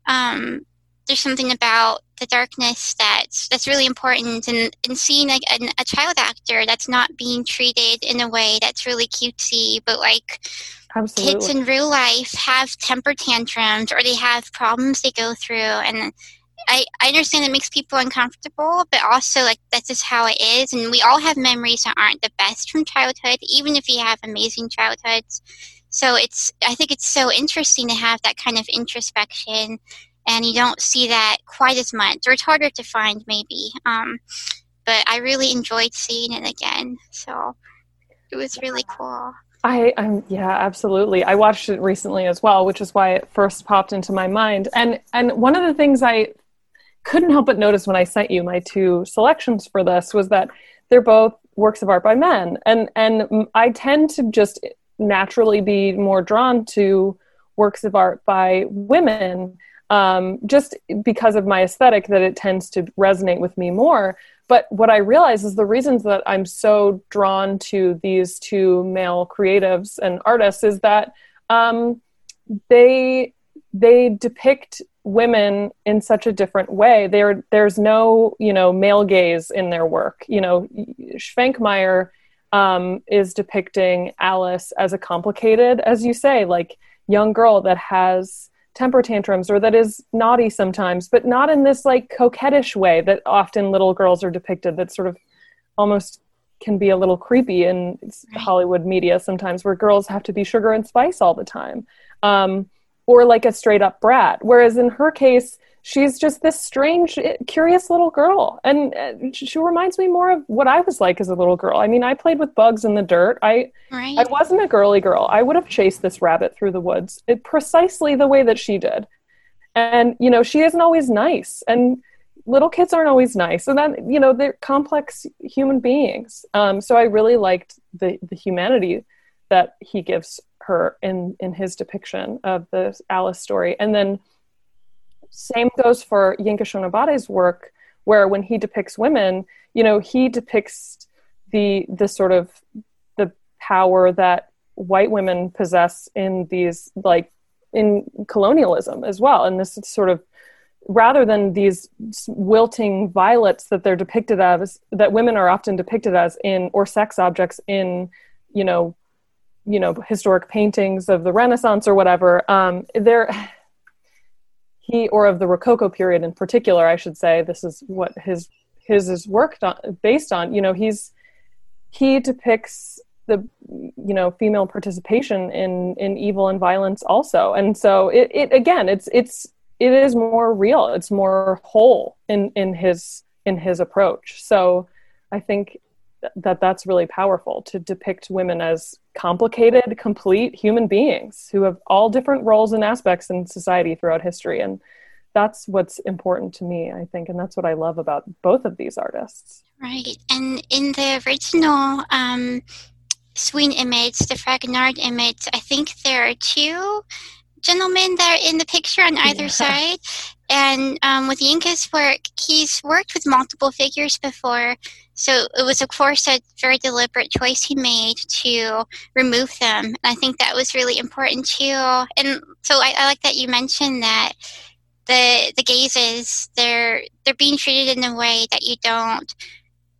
um, there's something about the darkness that's that's really important and, and seeing a, a, a child actor that's not being treated in a way that's really cutesy but like Absolutely. kids in real life have temper tantrums or they have problems they go through and I, I understand it makes people uncomfortable, but also like that's just how it is. And we all have memories that aren't the best from childhood, even if you have amazing childhoods. So it's I think it's so interesting to have that kind of introspection, and you don't see that quite as much, or it's harder to find maybe. Um, but I really enjoyed seeing it again. So it was really cool. I, I'm yeah, absolutely. I watched it recently as well, which is why it first popped into my mind. And and one of the things I couldn't help but notice when I sent you my two selections for this was that they're both works of art by men, and and I tend to just naturally be more drawn to works of art by women, um, just because of my aesthetic that it tends to resonate with me more. But what I realize is the reasons that I'm so drawn to these two male creatives and artists is that um, they they depict women in such a different way. There, there's no, you know, male gaze in their work. You know, Svankmajer um, is depicting Alice as a complicated, as you say, like young girl that has temper tantrums or that is naughty sometimes, but not in this like coquettish way that often little girls are depicted. That sort of almost can be a little creepy in Hollywood media sometimes, where girls have to be sugar and spice all the time. Um, or like a straight up brat. Whereas in her case, she's just this strange, curious little girl. And uh, she reminds me more of what I was like as a little girl. I mean, I played with bugs in the dirt. I, right. I wasn't a girly girl. I would have chased this rabbit through the woods it, precisely the way that she did. And, you know, she isn't always nice. And little kids aren't always nice. And then, you know, they're complex human beings. Um, so I really liked the, the humanity that he gives her in in his depiction of the Alice story. And then same goes for Yinka Shonibare's work, where when he depicts women, you know, he depicts the the sort of the power that white women possess in these like in colonialism as well. And this sort of rather than these wilting violets that they're depicted as that women are often depicted as in or sex objects in you know you know historic paintings of the renaissance or whatever um, there he or of the rococo period in particular i should say this is what his his is worked on based on you know he's he depicts the you know female participation in in evil and violence also. And so it, it again it's it's it is more real. It's more whole in in his in his approach. So i think that that's really powerful to depict women as complicated, complete human beings who have all different roles and aspects in society throughout history. And that's what's important to me, I think. And that's what I love about both of these artists. Right. And in the original um, Swing image, the Fragonard image, I think there are two gentlemen that are in the picture on either yeah. side. And um, with Yinka's work, he's worked with multiple figures before. So it was, of course, a very deliberate choice he made to remove them. And I think that was really important too. And so I, I like that you mentioned that the the gazes they're they're being treated in a way that you don't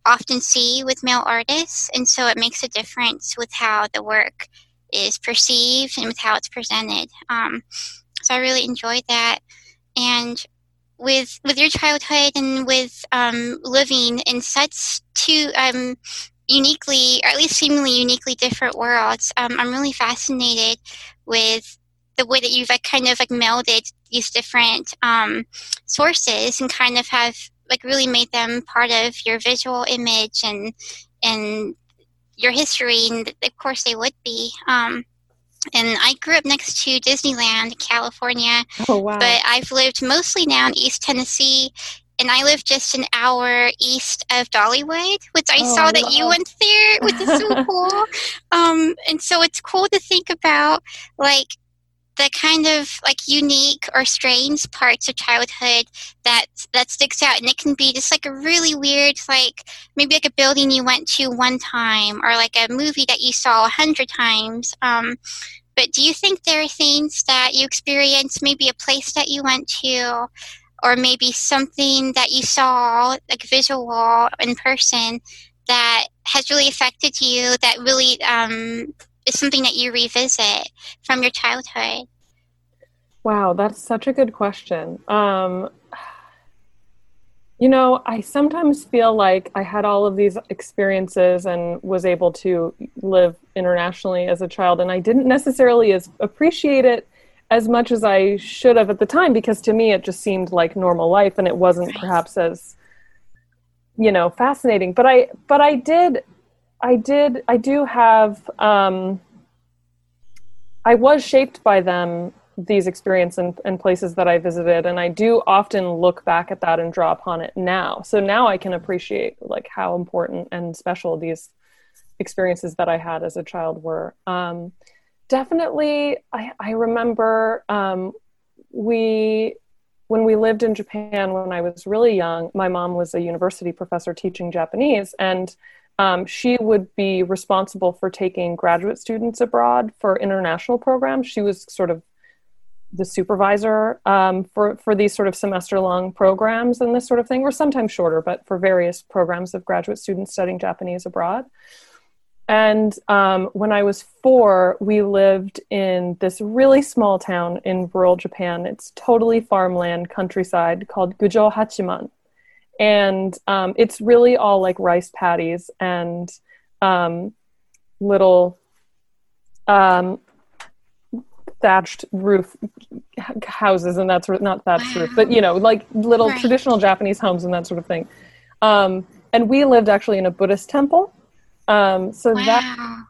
often see with male artists, and so it makes a difference with how the work is perceived and with how it's presented. Um, so I really enjoyed that. And with with your childhood and with um, living in such two um, uniquely, or at least seemingly uniquely different worlds, um, I'm really fascinated with the way that you've like kind of like melded these different um, sources and kind of have like really made them part of your visual image and and your history, and of course they would be. Um, and I grew up next to Disneyland, California. Oh, wow. But I've lived mostly now in East Tennessee. And I live just an hour east of Dollywood, which I oh, saw that you went there, which is so cool. Um, and so it's cool to think about, like, the kind of like unique or strange parts of childhood that that sticks out. And it can be just like a really weird like maybe like a building you went to one time or like a movie that you saw a hundred times um, but do you think there are things that you experienced maybe a place that you went to or maybe something that you saw like visual in person that has really affected you that really um, is something that you revisit from your childhood? Wow, that's such a good question. Um, You know, I sometimes feel like I had all of these experiences and was able to live internationally as a child, and I didn't necessarily as appreciate it as much as I should have at the time because to me it just seemed like normal life and it wasn't perhaps as you know fascinating. But I but I did I did I do have um, I was shaped by them these experiences and, and, places that I visited, and I do often look back at that and draw upon it now. So now I can appreciate like how important and special these experiences that I had as a child were. Um, definitely, I, I remember um, we when we lived in Japan when I was really young. My mom was a university professor teaching Japanese, and um, she would be responsible for taking graduate students abroad for international programs. She was sort of the supervisor um, for for these sort of semester long programs and this sort of thing, or sometimes shorter, but for various programs of graduate students studying Japanese abroad. And um, when I was four, we lived in this really small town in rural Japan. It's totally farmland, countryside, called Gujo Hachiman. And um, it's really all like rice paddies and um, little um, thatched roof houses and that sort of not thatched wow. roof, but you know, like little right. traditional Japanese homes and that sort of thing. Um, and we lived actually in a Buddhist temple. Um, so wow. that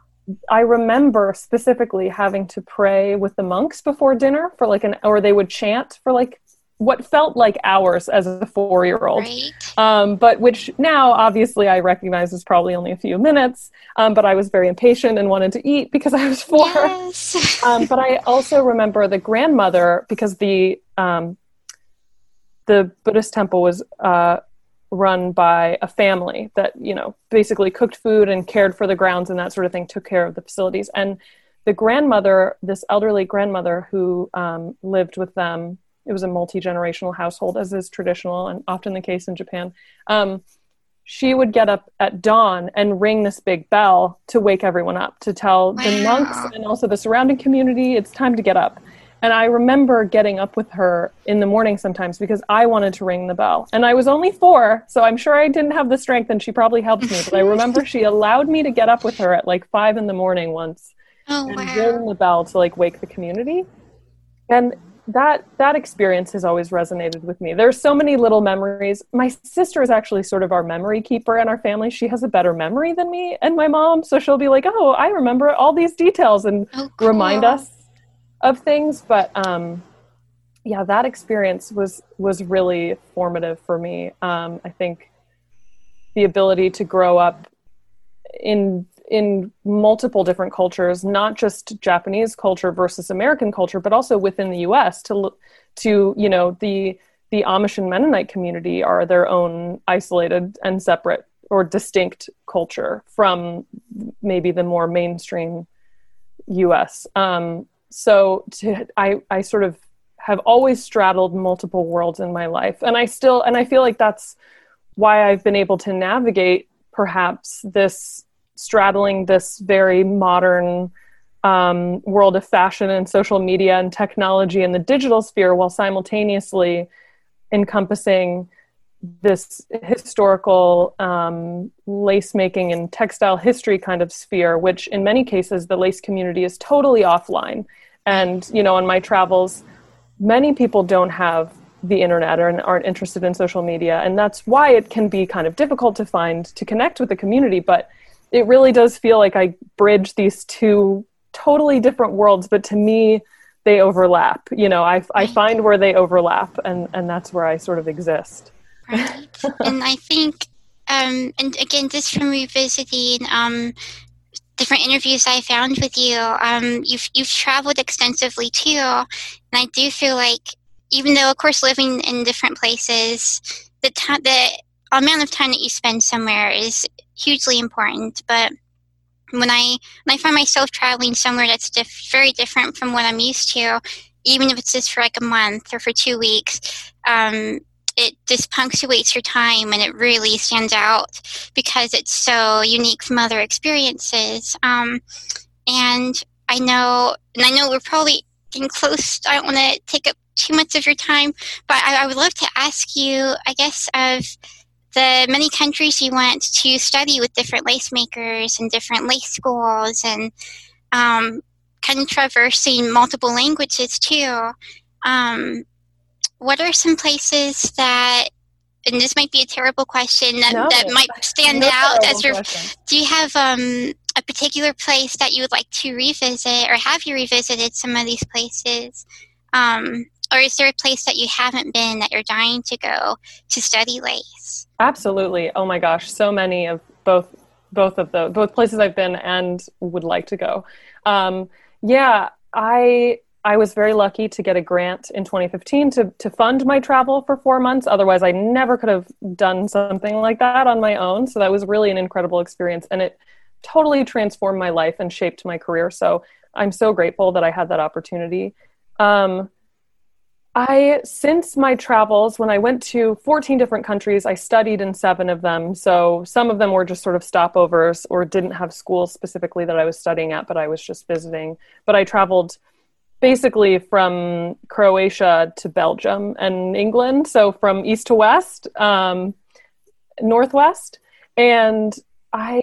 I remember specifically having to pray with the monks before dinner for like an, or they would chant for like what felt like hours as a four year old, um, but which now obviously I recognize is probably only a few minutes. Um, but I was very impatient and wanted to eat because I was four. Yes. um, but I also remember the grandmother because the um, the Buddhist temple was uh, run by a family that you know basically cooked food and cared for the grounds and that sort of thing, took care of the facilities and. The grandmother, this elderly grandmother who um, lived with them it was a multi generational household, as is traditional and often the case in Japan. Um, she would get up at dawn and ring this big bell to wake everyone up to tell wow. the monks and also the surrounding community it's time to get up. And I remember getting up with her in the morning sometimes because I wanted to ring the bell. And I was only four, so I'm sure I didn't have the strength and she probably helped me. But I remember she allowed me to get up with her at like five in the morning once oh, and wow. ring the bell to like wake the community. And that that experience has always resonated with me. There's so many little memories. My sister is actually sort of our memory keeper in our family. She has a better memory than me and my mom, so she'll be like, "Oh, I remember all these details," and oh, cool. remind us of things. But um, yeah, that experience was was really formative for me. Um, I think the ability to grow up in in multiple different cultures, not just Japanese culture versus American culture, but also within the U.S. to to you know the the Amish and Mennonite community are their own isolated and separate or distinct culture from maybe the more mainstream U.S. Um, so to, I I sort of have always straddled multiple worlds in my life, and I still and I feel like that's why I've been able to navigate perhaps this straddling this very modern um, world of fashion and social media and technology and the digital sphere while simultaneously encompassing this historical um, lace making and textile history kind of sphere, which in many cases the lace community is totally offline. And, you know, on my travels, many people don't have the internet or aren't interested in social media. And that's why it can be kind of difficult to find to connect with the community. But it really does feel like I bridge these two totally different worlds, but to me, they overlap. You know, I, I find where they overlap, and, and that's where I sort of exist. Right. and I think, um, and again, just from revisiting um, different interviews I found with you, um, you've, you've traveled extensively too. And I do feel like, even though, of course, living in different places, the time, the amount of time that you spend somewhere is hugely important. But when I when I find myself traveling somewhere that's diff- very different from what I'm used to, even if it's just for like a month or for two weeks, um, it just punctuates your time and it really stands out because it's so unique from other experiences. Um, and I know, and I know we're probably getting close. I don't want to take up too much of your time, but I, I would love to ask you, I guess, of the many countries you went to study with different lace makers and different lace schools and um, kind of traversing multiple languages too. Um, what are some places that and this might be a terrible question that, No, that might stand no out as your do you have um, a particular place that you would like to revisit or have you revisited some of these places um, or is there a place that you haven't been that you're dying to go to study lace Absolutely. Oh my gosh, so many of both both of the both places I've been and would like to go. Um, yeah, I I was very lucky to get a grant in 2015 to to fund my travel for four months. Otherwise, I never could have done something like that on my own. So that was really an incredible experience, and it totally transformed my life and shaped my career. So I'm so grateful that I had that opportunity. Um, I, since my travels, when I went to 14 different countries, I studied in seven of them. So some of them were just sort of stopovers or didn't have schools specifically that I was studying at, but I was just visiting. But I traveled basically from Croatia to Belgium and England. So from east to west, um, northwest. And I,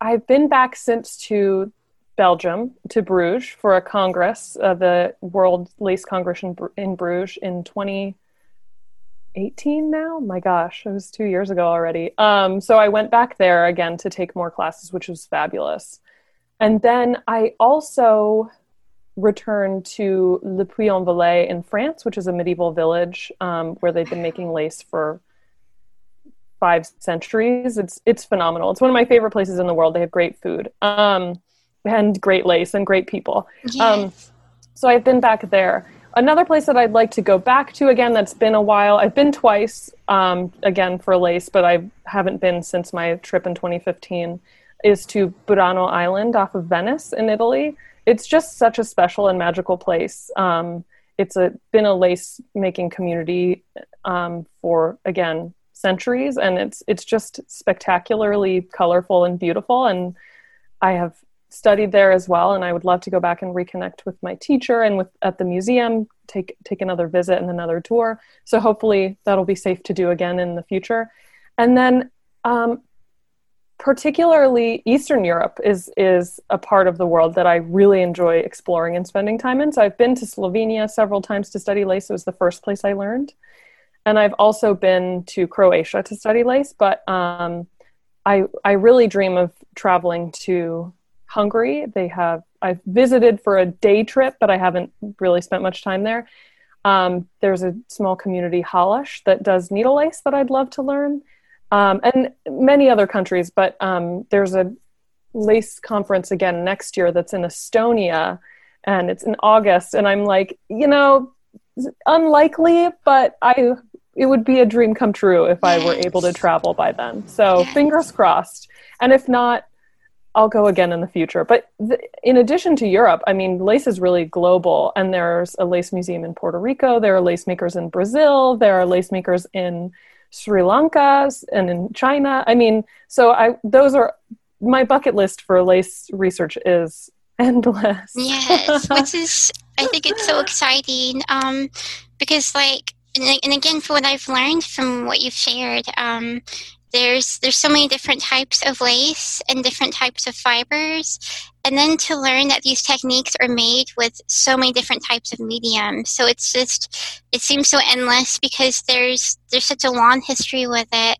I've been back since to Belgium to Bruges for a congress, uh, the World Lace Congress in, in Bruges in 2018 now. My gosh, it was two years ago already. Um, so I went back there again to take more classes, which was fabulous. And then I also returned to Le Puy-en-Velay in France, which is a medieval village um, where they've been making lace for five centuries. It's it's phenomenal. It's one of my favorite places in the world. They have great food. Um, and great lace and great people. yes. Um, so I've been back there. Another place that I'd like to go back to again that's been a while. I've been twice um, again for lace, but I haven't been since my trip in 2015. Is to Burano Island off of Venice in Italy. It's just such a special and magical place. Um, it's a been a lace making community um, for again centuries, and it's it's just spectacularly colorful and beautiful. And I have studied there as well and i would love to go back and reconnect with my teacher and with at the museum take take another visit and another tour. So hopefully that'll be safe to do again in the future. And then um, particularly eastern europe is is a part of the world that i really enjoy exploring and spending time in. So i've been to slovenia several times to study lace. It was the first place i learned. And i've also been to croatia to study lace. But um, I, I really dream of traveling to Hungary. They have I've visited for a day trip, but I haven't really spent much time there. Um, there's a small community Halas that does needle lace that I'd love to learn, um, and many other countries. But um, there's a lace conference again next year that's in Estonia, and it's in August. And I'm like, you know, unlikely, but I it would be a dream come true if I were able to travel by then. So fingers crossed. And if not, I'll go again in the future. But th- in addition to Europe, I mean, lace is really global, and there's a lace museum in Puerto Rico. There are lace makers in Brazil. There are lace makers in Sri Lanka and in China. I mean, so I those are my bucket list for lace research is endless. Yes, which is I think it's so exciting um, because like and, and again for what I've learned from what you've shared, um, there's there's so many different types of lace and different types of fibers, and then to learn that these techniques are made with so many different types of mediums. So it's just it seems so endless because there's there's such a long history with it.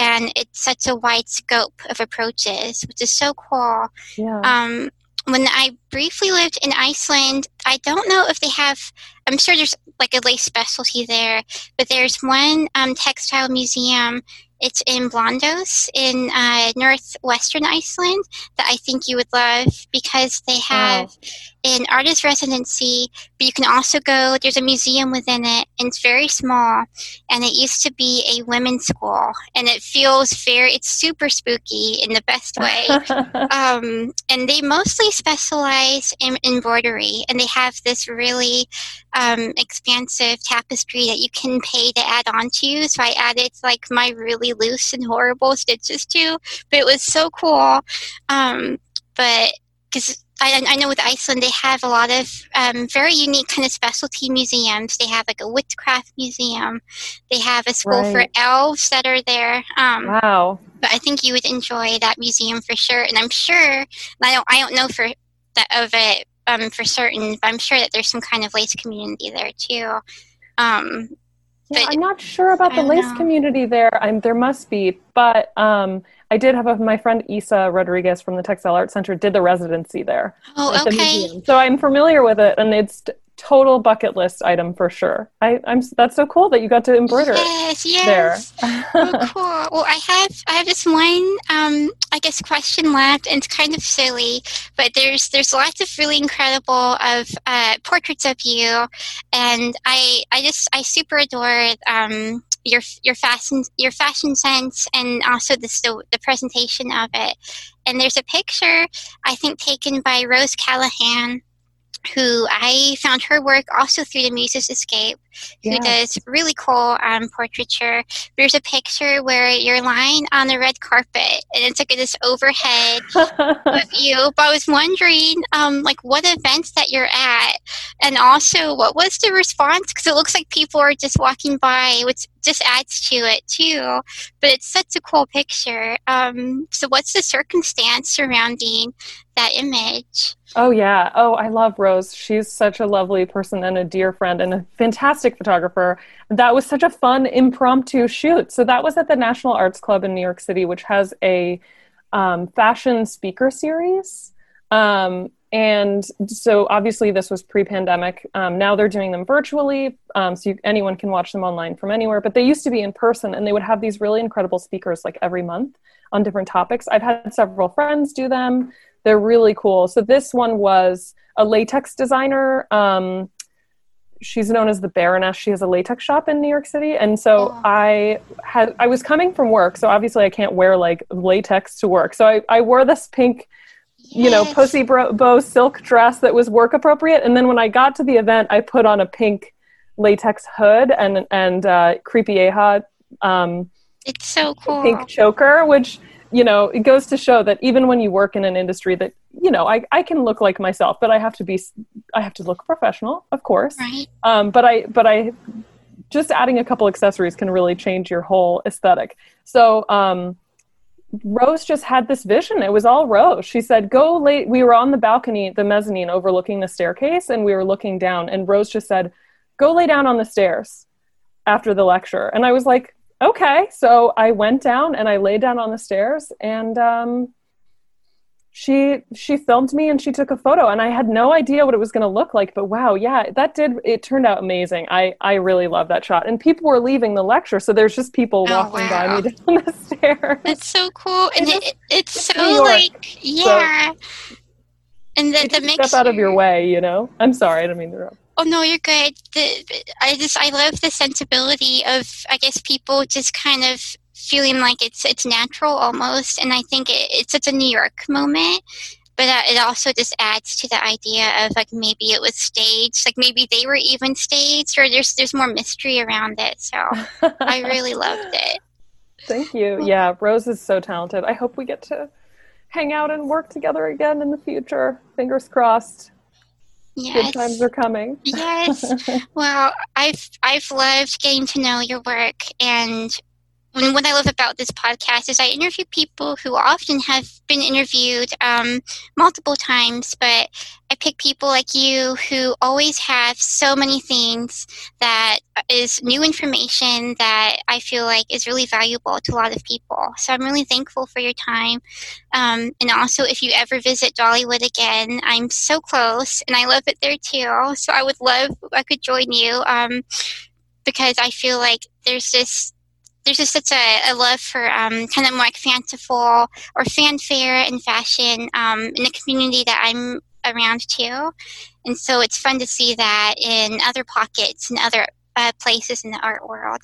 And it's such a wide scope of approaches, which is so cool yeah. um, when I briefly lived in Iceland, I don't know if they have. I'm sure there's like a lace specialty there, but there's one um, textile museum. It's in Blönduós in uh, northwestern Iceland that I think you would love because they have an artist residency, but you can also go. There's a museum within it, and it's very small. And it used to be a women's school, and it feels very. It's super spooky in the best way um, and they mostly specialize in embroidery and they have this really um, expansive tapestry that you can pay to add on to so i added like my really loose and horrible stitches too. but it was so cool um, but because I, I, know with Iceland they have a lot of um, very unique kind of specialty museums. They have like a witchcraft museum. They have a school right. for elves that are there. Um, wow! But I think you would enjoy that museum for sure. And I'm sure I don't I don't know for that of it um, for certain, but I'm sure that there's some kind of lace community there too. Yeah, I'm not sure about the lace know. community there. I'm, there must be, but um, I did have a, my friend Isa Rodriguez from the Textile Art Center did the residency there. Oh, okay. The so I'm familiar with it, and it's total bucket list item for sure. I, am that's so cool that you got to embroider yes, yes. there. oh, cool. Well, I have I have this one um, I guess question left, and it's kind of silly, but there's there's lots of really incredible of uh, portraits of you, and I I just I super adore um, your your fashion your fashion sense and also the, the the presentation of it. And there's a picture I think taken by Rose Callahan who I found her work also through the Muses Escape, who does really cool um, portraiture. There's a picture where you're lying on the red carpet, and it's like this overhead of you. But I was wondering, um, like, what events that you're at, and also what was the response? Because it looks like people are just walking by, which just adds to it too. But it's such a cool picture. Um, so, what's the circumstance surrounding that image? Oh yeah. Oh, I love Rose. She's such a lovely person and a dear friend and a fantastic photographer. That was such a fun impromptu shoot. So that was at the National Arts Club in New York City, which has a um, fashion speaker series. Um, and so obviously this was pre-pandemic. Um, now they're doing them virtually, um, so you, anyone can watch them online from anywhere. But they used to be in person, and they would have these really incredible speakers like every month on different topics. I've had several friends do them. They're really cool. So this one was a latex designer. Um, she's known as the Baroness. She has a latex shop in New York City, and so oh. I had I was coming from work, so obviously I can't wear like latex to work. So I, I wore this pink, yes. you know, pussy bow silk dress that was work appropriate, and then when I got to the event, I put on a pink latex hood and and uh, creepy aha. Um, it's so cool. Pink choker, which you know, it goes to show that even when you work in an industry that, you know, I, I can look like myself, but I have to be, I have to look professional, of course. Right. Um, but I, but I, just adding a couple accessories can really change your whole aesthetic. So, um, Rose just had this vision. It was all Rose. She said, Go late. We were on the balcony, the mezzanine overlooking the staircase, and we were looking down. And Rose just said, Go lay down on the stairs after the lecture. And I was like, okay. So I went down and I lay down on the stairs and um, she she filmed me and she took a photo and I had no idea what it was going to look like. But wow, yeah, that did it turned out amazing. I I really love that shot. And people were leaving the lecture, so there's just people oh, walking wow. by me down the stairs. It's so cool, and it, it, it's, it's so like yeah. So, and that, that makes step out of your way, you know. I'm sorry, I don't mean to interrupt. Oh no, you're good. The, I just I love the sensibility of I guess people just kind of feeling like it's it's natural almost, and I think it, it's such a New York moment. But uh, it also just adds to the idea of like maybe it was staged, like maybe they were even staged, or there's there's more mystery around it. So I really loved it. Thank you. Yeah, Rose is so talented. I hope we get to hang out and work together again in the future. Fingers crossed. Yes. Good times are coming. yes. Well, I've I've loved getting to know your work and what I love about this podcast is I interview people who often have been interviewed um, multiple times, but I pick people like you who always have so many things that is new information that I feel like is really valuable to a lot of people. So I'm really thankful for your time. Um, and also, if you ever visit Dollywood again, I'm so close and I love it there too. So I would love, I could join you um, because I feel like there's this there's just such a, a love for um, kind of more like fanciful or fanfare and fashion um, in the community that I'm around too. And so it's fun to see that in other pockets and other uh, places in the art world.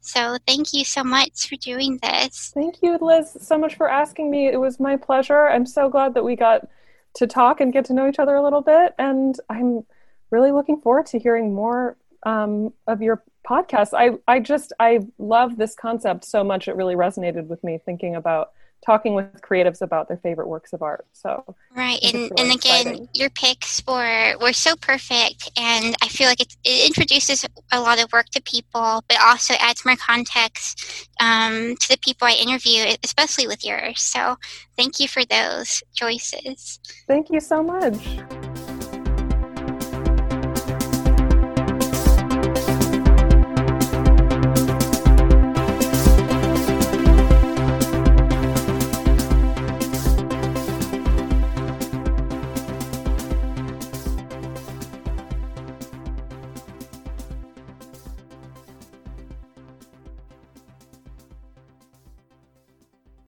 So thank you so much for doing this. Thank you, Liz, so much for asking me. It was my pleasure. I'm so glad that we got to talk and get to know each other a little bit. And I'm really looking forward to hearing more um, of your podcast. I, I just, I love this concept so much. It really resonated with me thinking about talking with creatives about their favorite works of art. So right, and really and again, exciting. your picks were were so perfect, and I feel like it, it introduces a lot of work to people, but also adds more context um, to the people I interview, especially with yours. So thank you for those choices. Thank you so much.